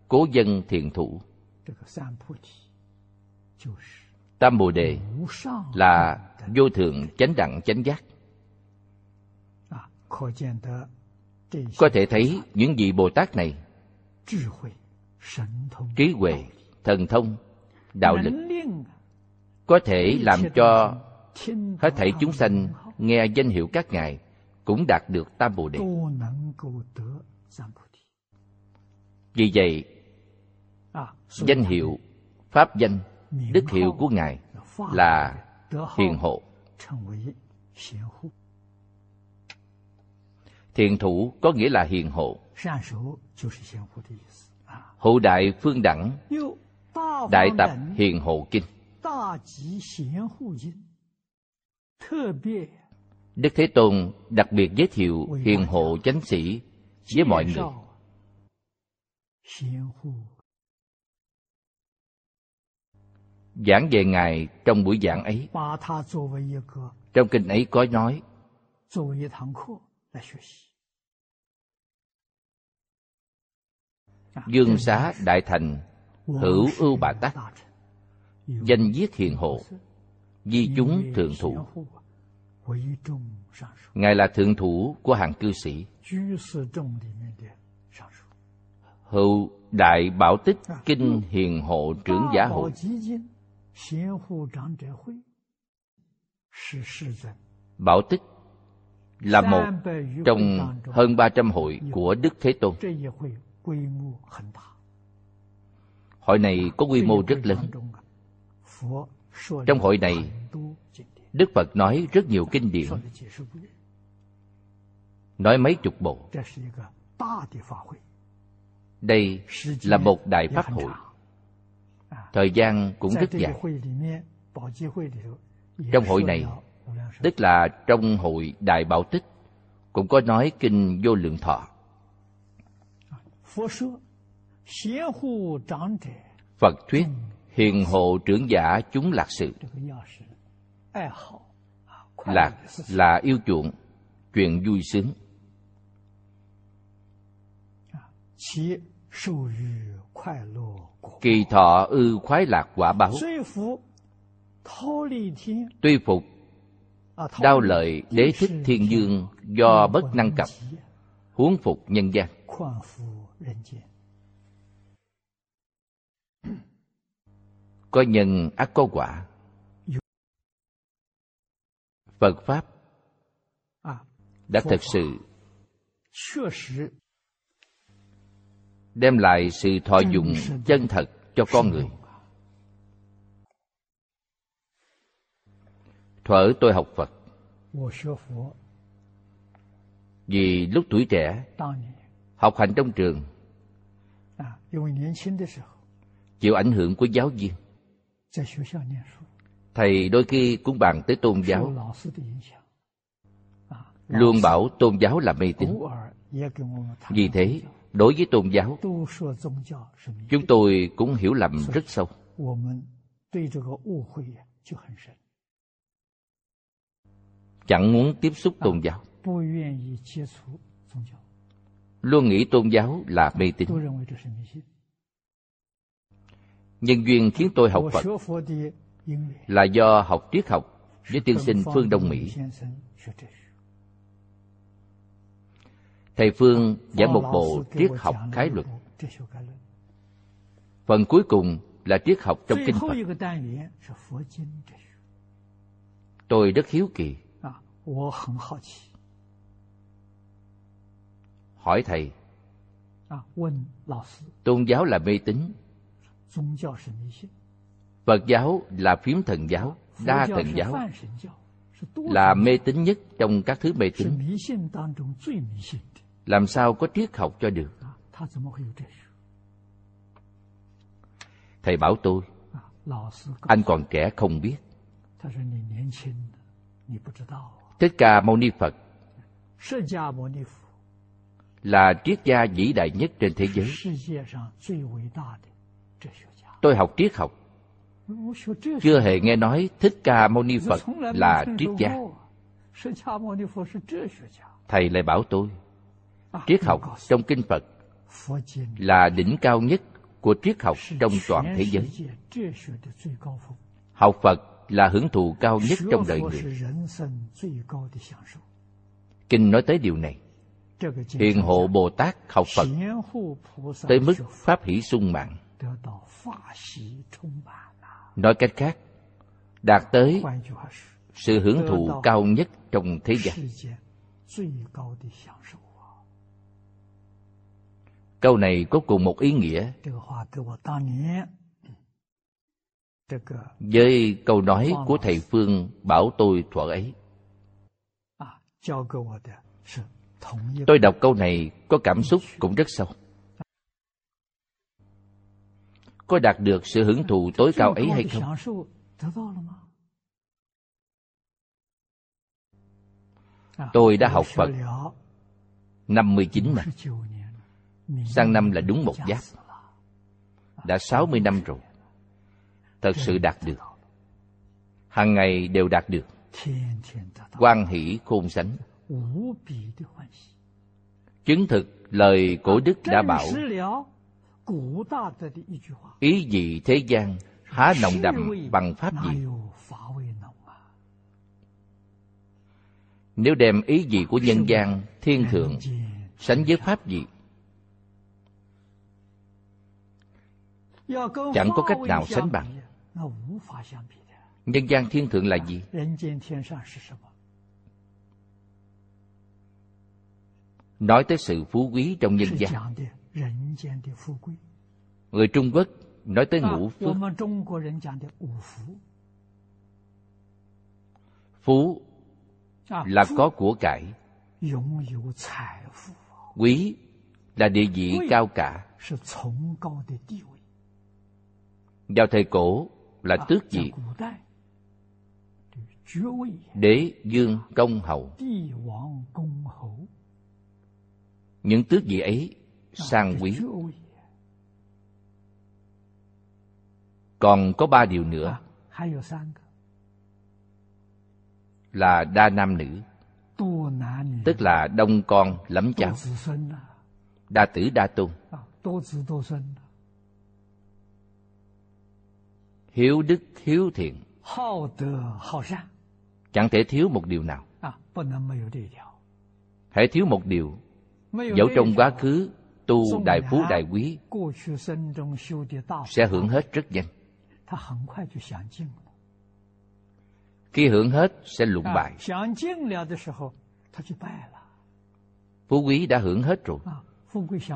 cố dân thiện thủ. Tam bồ đề là vô thượng chánh đẳng chánh giác. Có thể thấy những vị Bồ Tát này trí huệ thần thông, đạo lực. Có thể làm cho hết thảy chúng sanh nghe danh hiệu các ngài cũng đạt được tam bồ đề. Vì vậy, danh hiệu pháp danh, đức hiệu của ngài là hiền hộ. Thiền thủ có nghĩa là hiền hộ. Hộ đại phương đẳng đại tập hiền hộ kinh. Đức thế tôn đặc biệt giới thiệu hiền hộ chánh sĩ với mọi người. Giảng về ngài trong buổi giảng ấy. Trong kinh ấy có nói dương xá đại thành hữu ưu bà tắc danh viết hiền hộ. Di chúng thượng thủ. Ngài là thượng thủ của hàng cư sĩ. Hữu đại bảo tích kinh hiền hộ trưởng giả hội bảo tích là một trong hơn 300 hội của Đức Thế Tôn hội này có quy mô rất lớn. Trong hội này, đức phật nói rất nhiều kinh điển. Nói mấy chục bộ. Đây là một đại pháp hội. Thời gian cũng rất dài. Trong hội này, tức là trong hội đại bảo tích, cũng có nói kinh vô lượng thọ. Phật thuyết hiền hộ trưởng giả chúng lạc sự. lạc là yêu chuộng chuyện vui sướng. kỳ thọ ư khoái lạc quả báo. tuy phục đau lợi đế thích thiên dương do bất năng cập. huống phục nhân gian. Có nhân ác có quả. Phật Pháp đã thật sự đem lại sự thọ dụng chân thật cho con người. Thuở tôi học Phật, vì lúc tuổi trẻ, học hành trong trường, chịu ảnh hưởng của giáo viên. Thầy đôi khi cũng bàn tới tôn giáo. Luôn bảo tôn giáo là mê tín. Vì thế, đối với tôn giáo, chúng tôi cũng hiểu lầm rất sâu. Chẳng muốn tiếp xúc tôn giáo. Luôn nghĩ tôn giáo là mê tín nhân duyên khiến tôi học phật là do học triết học với tiên sinh phương đông mỹ. Thầy phương giảng một bộ triết học khái luật. phần cuối cùng là triết học trong kinh phật. tôi rất hiếu kỳ. Hỏi thầy tôn giáo là mê tín. Phật giáo là phiếm thần giáo, đa thần giáo, là mê tín nhất trong các thứ mê tín. Làm sao có triết học cho được? À, Thầy bảo tôi, anh còn trẻ không biết. Thích Ca Mâu Ni Phật là triết gia vĩ đại nhất trên thế giới. Tôi học triết học, chưa hề nghe nói Thích Ca Mâu Ni Phật là triết gia. Thầy lại bảo tôi, triết học trong Kinh Phật là đỉnh cao nhất của triết học trong toàn thế giới. Học Phật là hưởng thụ cao nhất trong đời người. Kinh nói tới điều này. Hiền hộ Bồ Tát học Phật tới mức pháp hỷ sung mạng. Nói cách khác, đạt tới sự hưởng thụ cao nhất trong thế gian. Câu này có cùng một ý nghĩa với câu nói của thầy Phương bảo tôi thuở ấy. Tôi đọc câu này có cảm xúc cũng rất sâu có đạt được sự hưởng thụ tối cao ấy hay không? Tôi đã học phật. 59 mà. Sang năm là đúng một giáp. Đã 60 năm rồi. Thật sự đạt được. Hàng ngày đều đạt được. Quan hỷ khôn sánh. Chứng thực lời cổ đức đã bảo ý gì thế gian há nồng đậm bằng pháp gì? nếu đem ý gì của nhân gian thiên thượng sánh với pháp gì? Chẳng có cách nào sánh bằng. nhân gian thiên thượng là gì? nói tới sự phú quý trong nhân gian. Người Trung Quốc nói tới ngũ phước. Phú là có của cải. Quý là địa vị cao cả. Vào thời cổ là tước vị. Đế dương công hầu, Những tước vị ấy sang quý. Còn có ba điều nữa. Là đa nam nữ. Tức là đông con lắm cháu đa tử đa tôn. Hiếu đức hiếu thiện. Chẳng thể thiếu một điều nào. Hãy thiếu một điều. Dẫu trong quá khứ tu đại phú đại quý sẽ hưởng hết rất nhanh khi hưởng hết sẽ lụng bại. phú quý đã hưởng hết rồi.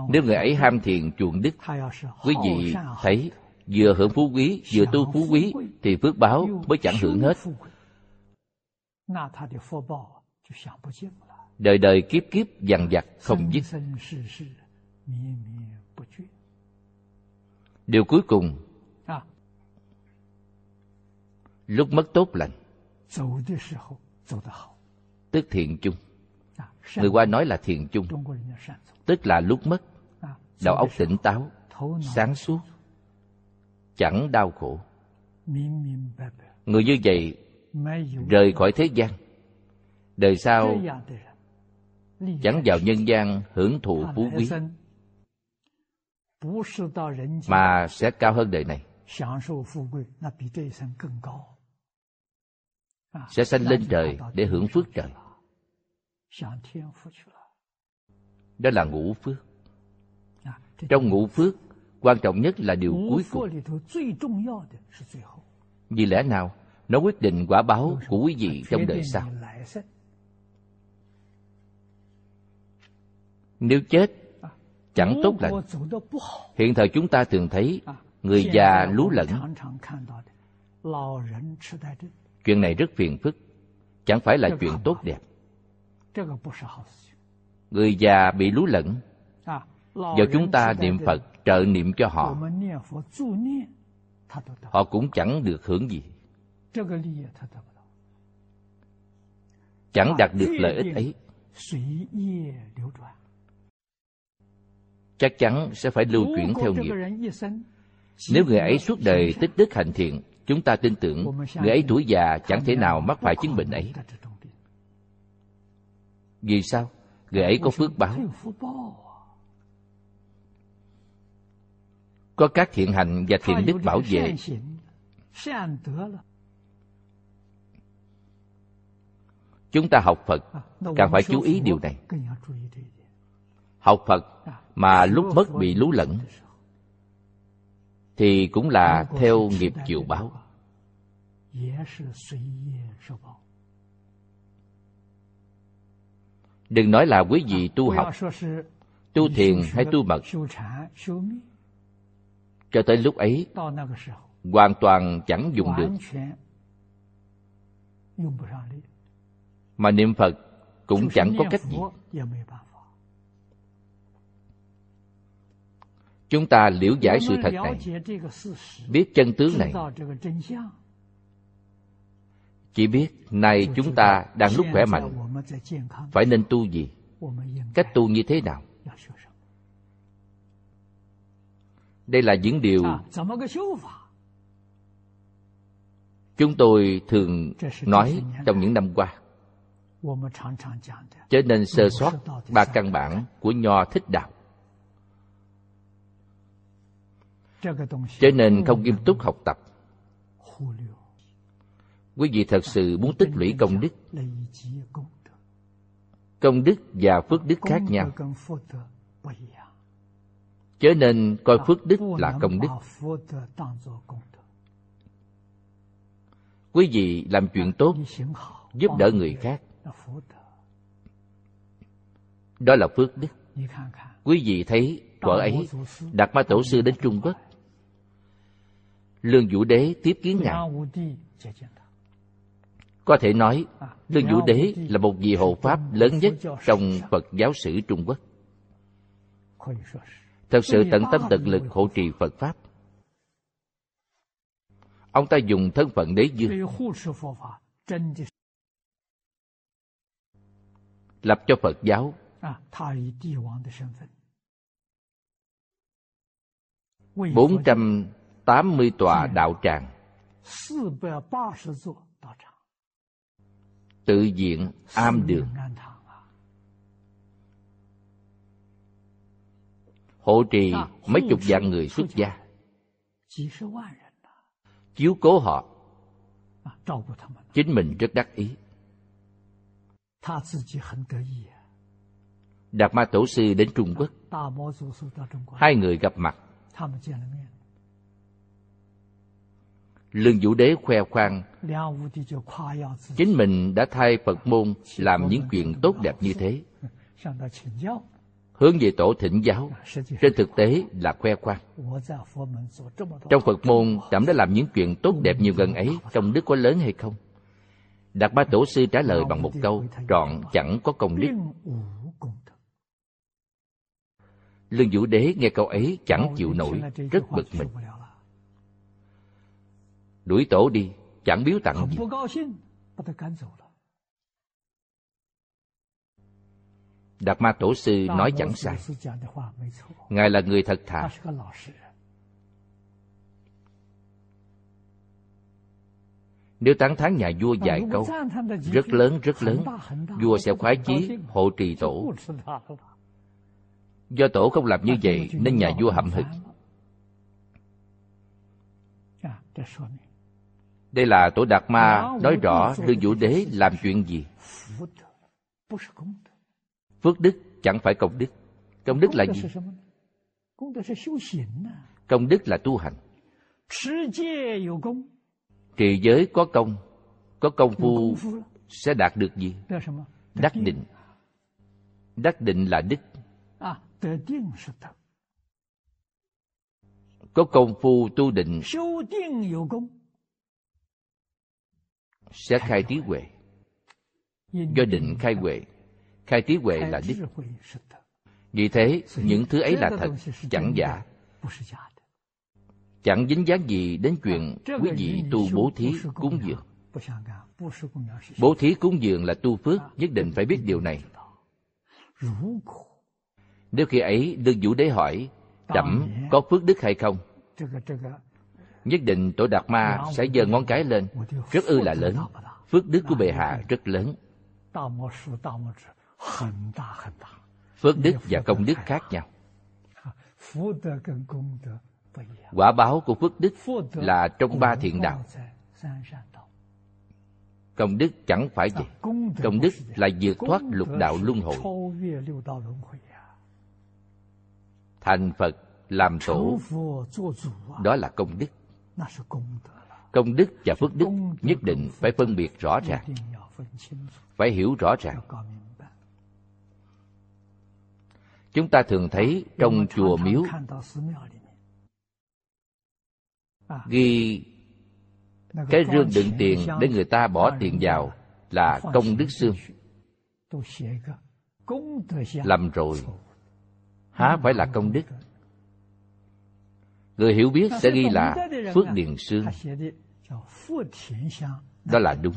nếu người ấy ham thiền chuộng đức quý vị thấy vừa hưởng phú quý vừa tu phú quý thì phước báo mới chẳng hưởng hết. đời đời kiếp kiếp dằn vặt không dứt. Điều cuối cùng. À. Lúc mất tốt lành. Tức thiện chung. À, Người qua nói là thiện chung. Tức là lúc mất à, Đầu óc tỉnh táo Sáng suốt Chẳng đau khổ. Người như vậy Rời khỏi thế gian. Đời sau Chẳng vào nhân gian hưởng thụ phú quý mà sẽ cao hơn đời này. sẽ sanh lên trời để hưởng phước trời. đó là ngũ phước. Trong ngũ phước quan trọng nhất là điều cuối cùng. vì lẽ nào nó quyết định quả báo của quý vị trong đời sau? nếu chết chẳng tốt lành. Hiện thời chúng ta thường thấy người già lú lẫn. Chuyện này rất phiền phức. Chẳng phải là chuyện tốt đẹp. Người già bị lú lẫn. Do chúng ta niệm phật, trợ niệm cho họ. Họ cũng chẳng được hưởng gì. Chẳng đạt được lợi ích ấy chắc chắn sẽ phải lưu chuyển theo nghiệp. Nếu người ấy suốt đời tích đức hành thiện, chúng ta tin tưởng người ấy tuổi già chẳng thể nào mắc phải chứng bệnh ấy. Vì sao? Người ấy có phước báo. Có các thiện hành và thiện đức bảo vệ. Chúng ta học Phật càng phải chú ý điều này học phật mà lúc mất bị lú lẫn thì cũng là theo nghiệp chịu báo. đừng nói là quý vị tu học tu thiền hay tu mật cho tới lúc ấy hoàn toàn chẳng dùng được. mà niệm phật cũng chẳng có cách gì. chúng ta liễu giải sự thật này. Biết chân tướng này. Chỉ biết nay chúng ta đang lúc khỏe mạnh. Phải nên tu gì? Cách tu như thế nào? Đây là những điều chúng tôi thường nói trong những năm qua. Trở nên sơ sót ba căn bản của nho thích đạo. cho nên không nghiêm túc học tập. quý vị thật sự muốn tích lũy công đức. Công đức. Và phước đức khác nhau. chớ nên coi phước đức là công đức. Quý vị làm chuyện tốt giúp đỡ người khác. đó là phước đức. Quý vị thấy thuở ấy đặt ma tổ sư đến trung quốc. Lương Vũ Đế tiếp kiến Ngài. Có thể nói, Lương Vũ Đế là một vị hộ Pháp lớn nhất trong Phật giáo sử Trung Quốc. Thật sự tận tâm tận lực hộ trì Phật Pháp. Ông ta dùng thân phận đế dương lập cho Phật giáo bốn trăm 80 tòa đạo tràng. Tự diện am đường. Hộ trì dạ, mấy chục vạn người xuất gia. Chiếu cố họ. Chính mình rất đắc ý. Đạt Ma Tổ Sư đến Trung Quốc. Hai người gặp mặt lương vũ đế khoe khoang chính mình đã thay phật môn làm những chuyện tốt đẹp như thế. hướng về tổ thỉnh giáo. trên thực tế là khoe khoang. trong phật môn trẫm đã làm những chuyện tốt đẹp nhiều gần ấy công đức có lớn hay không? Đạt ba tổ sư trả lời bằng một câu trọn chẳng có công đức. Lương vũ đế nghe câu ấy chẳng chịu nổi rất bực mình đuổi tổ đi chẳng biếu tặng gì đạt ma tổ sư nói chẳng sai ngài là người thật thà Nếu tán thán nhà vua vài câu, rất lớn, rất lớn, vua sẽ khoái chí hộ trì tổ. Do tổ không làm như vậy nên nhà vua hậm hực đây là tổ đạt ma nói rõ lương vũ đế làm chuyện gì. phước đức chẳng phải công đức. Công đức là gì? công đức là tu hành. Trì giới có công có công phu sẽ đạt được gì? Đắc định. Đắc định là đức. Có công phu tu định sẽ khai trí huệ. Do định khai huệ, khai trí huệ là đích. Vì thế, những thứ ấy là thật, chẳng giả. Chẳng dính dáng gì đến chuyện quý vị tu bố thí cúng dường. Bố thí cúng dường là tu phước, nhất định phải biết điều này. Nếu khi ấy đương vũ đế hỏi, trẫm có phước đức hay không? Nhất định tổ đạt ma sẽ giơ ngón cái lên. Rất ư là lớn. Phước đức của bệ hạ rất lớn. Phước đức và công đức khác nhau. Quả báo của phước đức là trong ba thiện đạo. Công đức chẳng phải vậy. Công đức là vượt thoát lục đạo luân hồi. Thành phật làm tổ. Đó là công đức công đức và phước đức nhất định phải phân biệt rõ ràng, phải hiểu rõ ràng. Chúng ta thường thấy trong chùa miếu ghi cái rương đựng tiền để người ta bỏ tiền vào là công đức xương. Lầm rồi, há phải là công đức người hiểu biết sẽ ghi là phước điền xương đó là đúng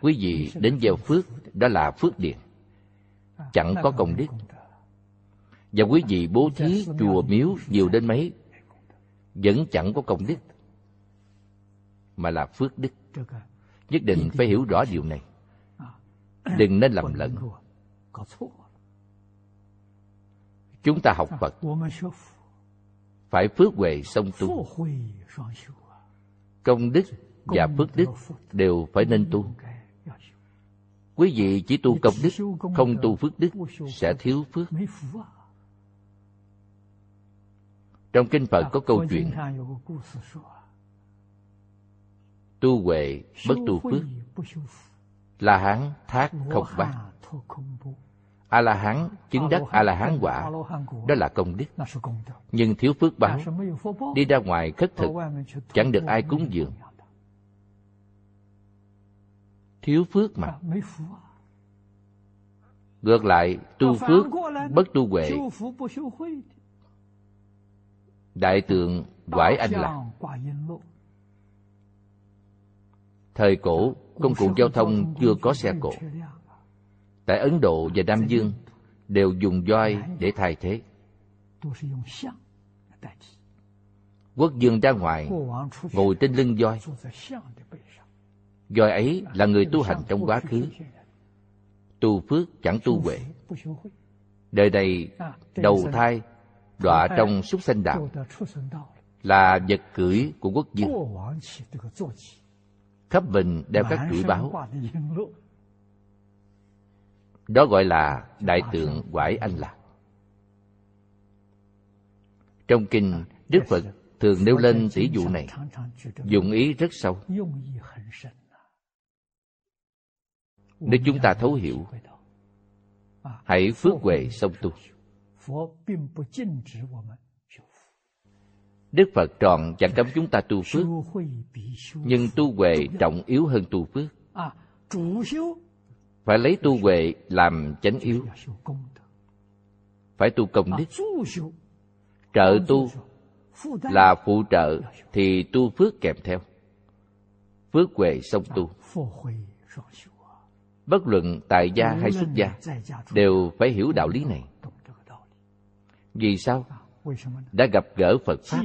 quý vị đến gieo phước đó là phước điền chẳng có công đức. và quý vị bố thí chùa miếu nhiều đến mấy vẫn chẳng có công đức mà là phước đức. Nhất định phải hiểu rõ điều này. Đừng nên lầm lẫn chúng ta học phật phải phước huệ song tu. Công đức và phước đức đều phải nên tu. Quý vị chỉ tu công đức, không tu phước đức sẽ thiếu phước. Trong kinh phật có câu chuyện, tu huệ bất tu phước, la hán thác không bát a la hán chứng đắc a la hán quả đó là công đức. nhưng thiếu phước báo đi ra ngoài khất thực chẳng được ai cúng dường. thiếu phước mà. Ngược lại tu phước bất tu huệ. đại tượng quải anh lạc thời cổ công cụ giao thông chưa có xe cộ tại ấn độ và nam dương đều dùng voi để thay thế. Quốc dương ra ngoài, ngồi trên lưng voi. Voi ấy là người tu hành trong quá khứ. Tu phước chẳng tu huệ. Đời này, đầu thai đọa trong súc sanh đạo, là vật cưỡi của quốc dương. Khắp bình đeo các chuỗi báo đó gọi là đại tượng quải anh lạc. Trong kinh, đức phật thường nêu lên tỷ dụ này. Dụng ý rất sâu. Nếu chúng ta thấu hiểu, hãy phước huệ song tu. Đức phật tròn chẳng cấm chúng ta tu phước, nhưng tu huệ trọng yếu hơn tu phước phải lấy tu huệ làm chánh yếu. Phải tu công đức. Trợ tu là phụ trợ thì tu phước kèm theo. Phước huệ song tu. Bất luận tại gia hay xuất gia đều phải hiểu đạo lý này. Vì sao? Đã gặp gỡ phật pháp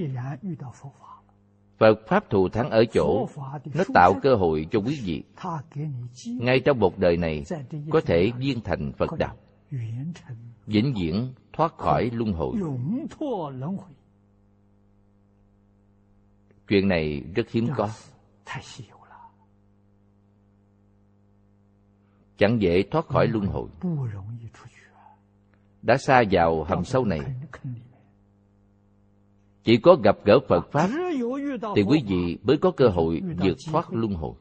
phật pháp thù thắng ở chỗ, nó tạo cơ hội cho quý vị. Ngay trong một đời này, có thể viên thành phật đạo, vĩnh viễn thoát khỏi luân hồi. Chuyện này rất hiếm có. Chẳng dễ thoát khỏi luân hồi. Đã xa vào hầm sâu này chỉ có gặp gỡ phật pháp thì quý vị mới có cơ hội vượt thoát luân hồi.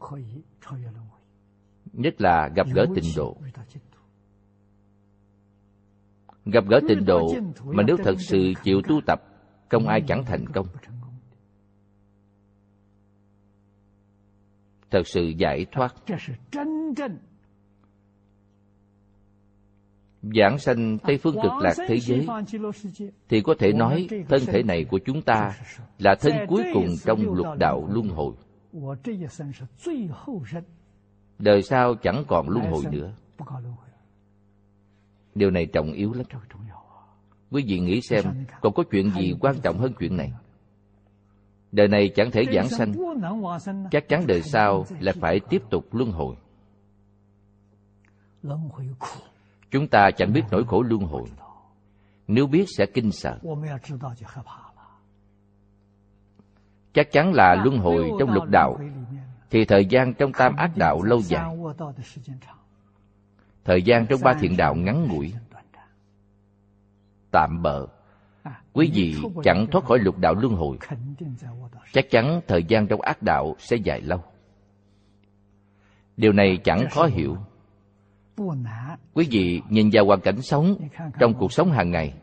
Nhất là gặp gỡ tịnh độ. Gặp gỡ tịnh độ mà nếu thật sự chịu tu tập, không ai chẳng thành công. Thật sự giải thoát giảng sanh Tây Phương cực lạc thế giới, thì có thể nói thân thể này của chúng ta là thân cuối cùng trong lục đạo luân hồi. Đời sau chẳng còn luân hồi nữa. Điều này trọng yếu lắm. Quý vị nghĩ xem, còn có chuyện gì quan trọng hơn chuyện này? Đời này chẳng thể giảng sanh, chắc chắn đời sau là phải tiếp tục luân hồi. Chúng ta chẳng biết nỗi khổ luân hồi. Nếu biết sẽ kinh sợ. Chắc chắn là luân hồi trong lục đạo, thì thời gian trong tam ác đạo lâu dài. Thời gian trong ba thiện đạo ngắn ngủi, tạm bợ. Quý vị chẳng thoát khỏi lục đạo luân hồi, chắc chắn thời gian trong ác đạo sẽ dài lâu. Điều này chẳng khó hiểu quý vị nhìn vào hoàn cảnh sống trong cuộc sống hàng ngày.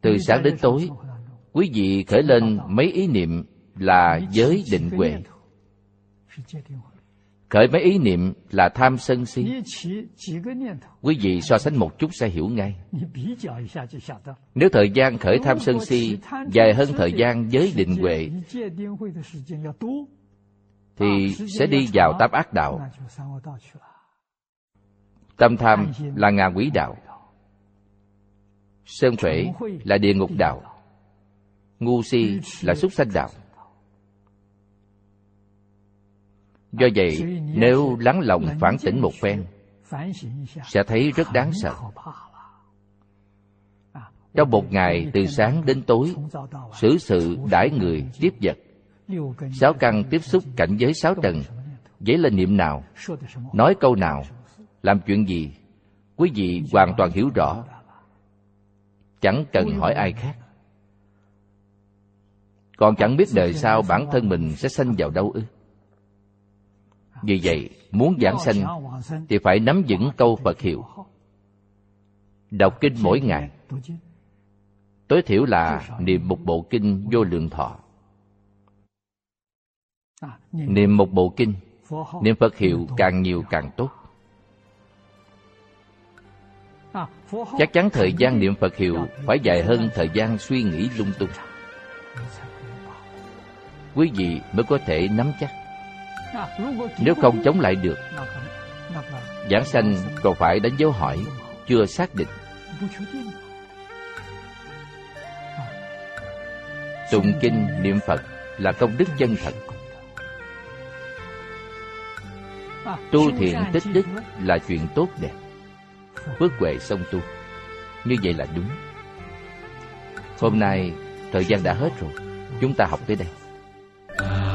Từ sáng đến tối quý vị khởi lên mấy ý niệm là giới định huệ khởi mấy ý niệm là tham sân si. Quý vị so sánh một chút sẽ hiểu ngay. Nếu thời gian khởi tham sân si dài hơn thời gian giới định huệ thì sẽ đi vào tám ác đạo. Tâm tham là ngạ quỷ đạo. Sơn phệ là địa ngục đạo. Ngu si là súc sanh đạo. Do vậy, nếu lắng lòng phản tỉnh một phen, sẽ thấy rất đáng sợ. Trong một ngày từ sáng đến tối, xử sự đãi người tiếp vật sáu căn tiếp xúc cảnh giới sáu trần dấy lên niệm nào? Nói câu nào? Làm chuyện gì? Quý vị hoàn toàn hiểu rõ. Chẳng cần hỏi ai khác. Còn chẳng biết đời sau bản thân mình sẽ sanh vào đâu ư? Vì vậy muốn giảng sanh thì phải nắm vững câu phật hiệu. Đọc kinh mỗi ngày. Tối thiểu là niệm một bộ kinh vô lượng thọ niệm một bộ kinh niệm phật hiệu càng nhiều càng tốt. Chắc chắn thời gian niệm phật hiệu phải dài hơn thời gian suy nghĩ lung tung. Quý vị mới có thể nắm chắc. Nếu không chống lại được giảng sanh còn phải đánh dấu hỏi chưa xác định. Tụng kinh niệm phật là công đức chân thật. Tu thiện tích đức là chuyện tốt đẹp. Phước huệ song tu. Như vậy là đúng. Hôm nay thời gian đã hết rồi. Chúng ta học tới đây. À.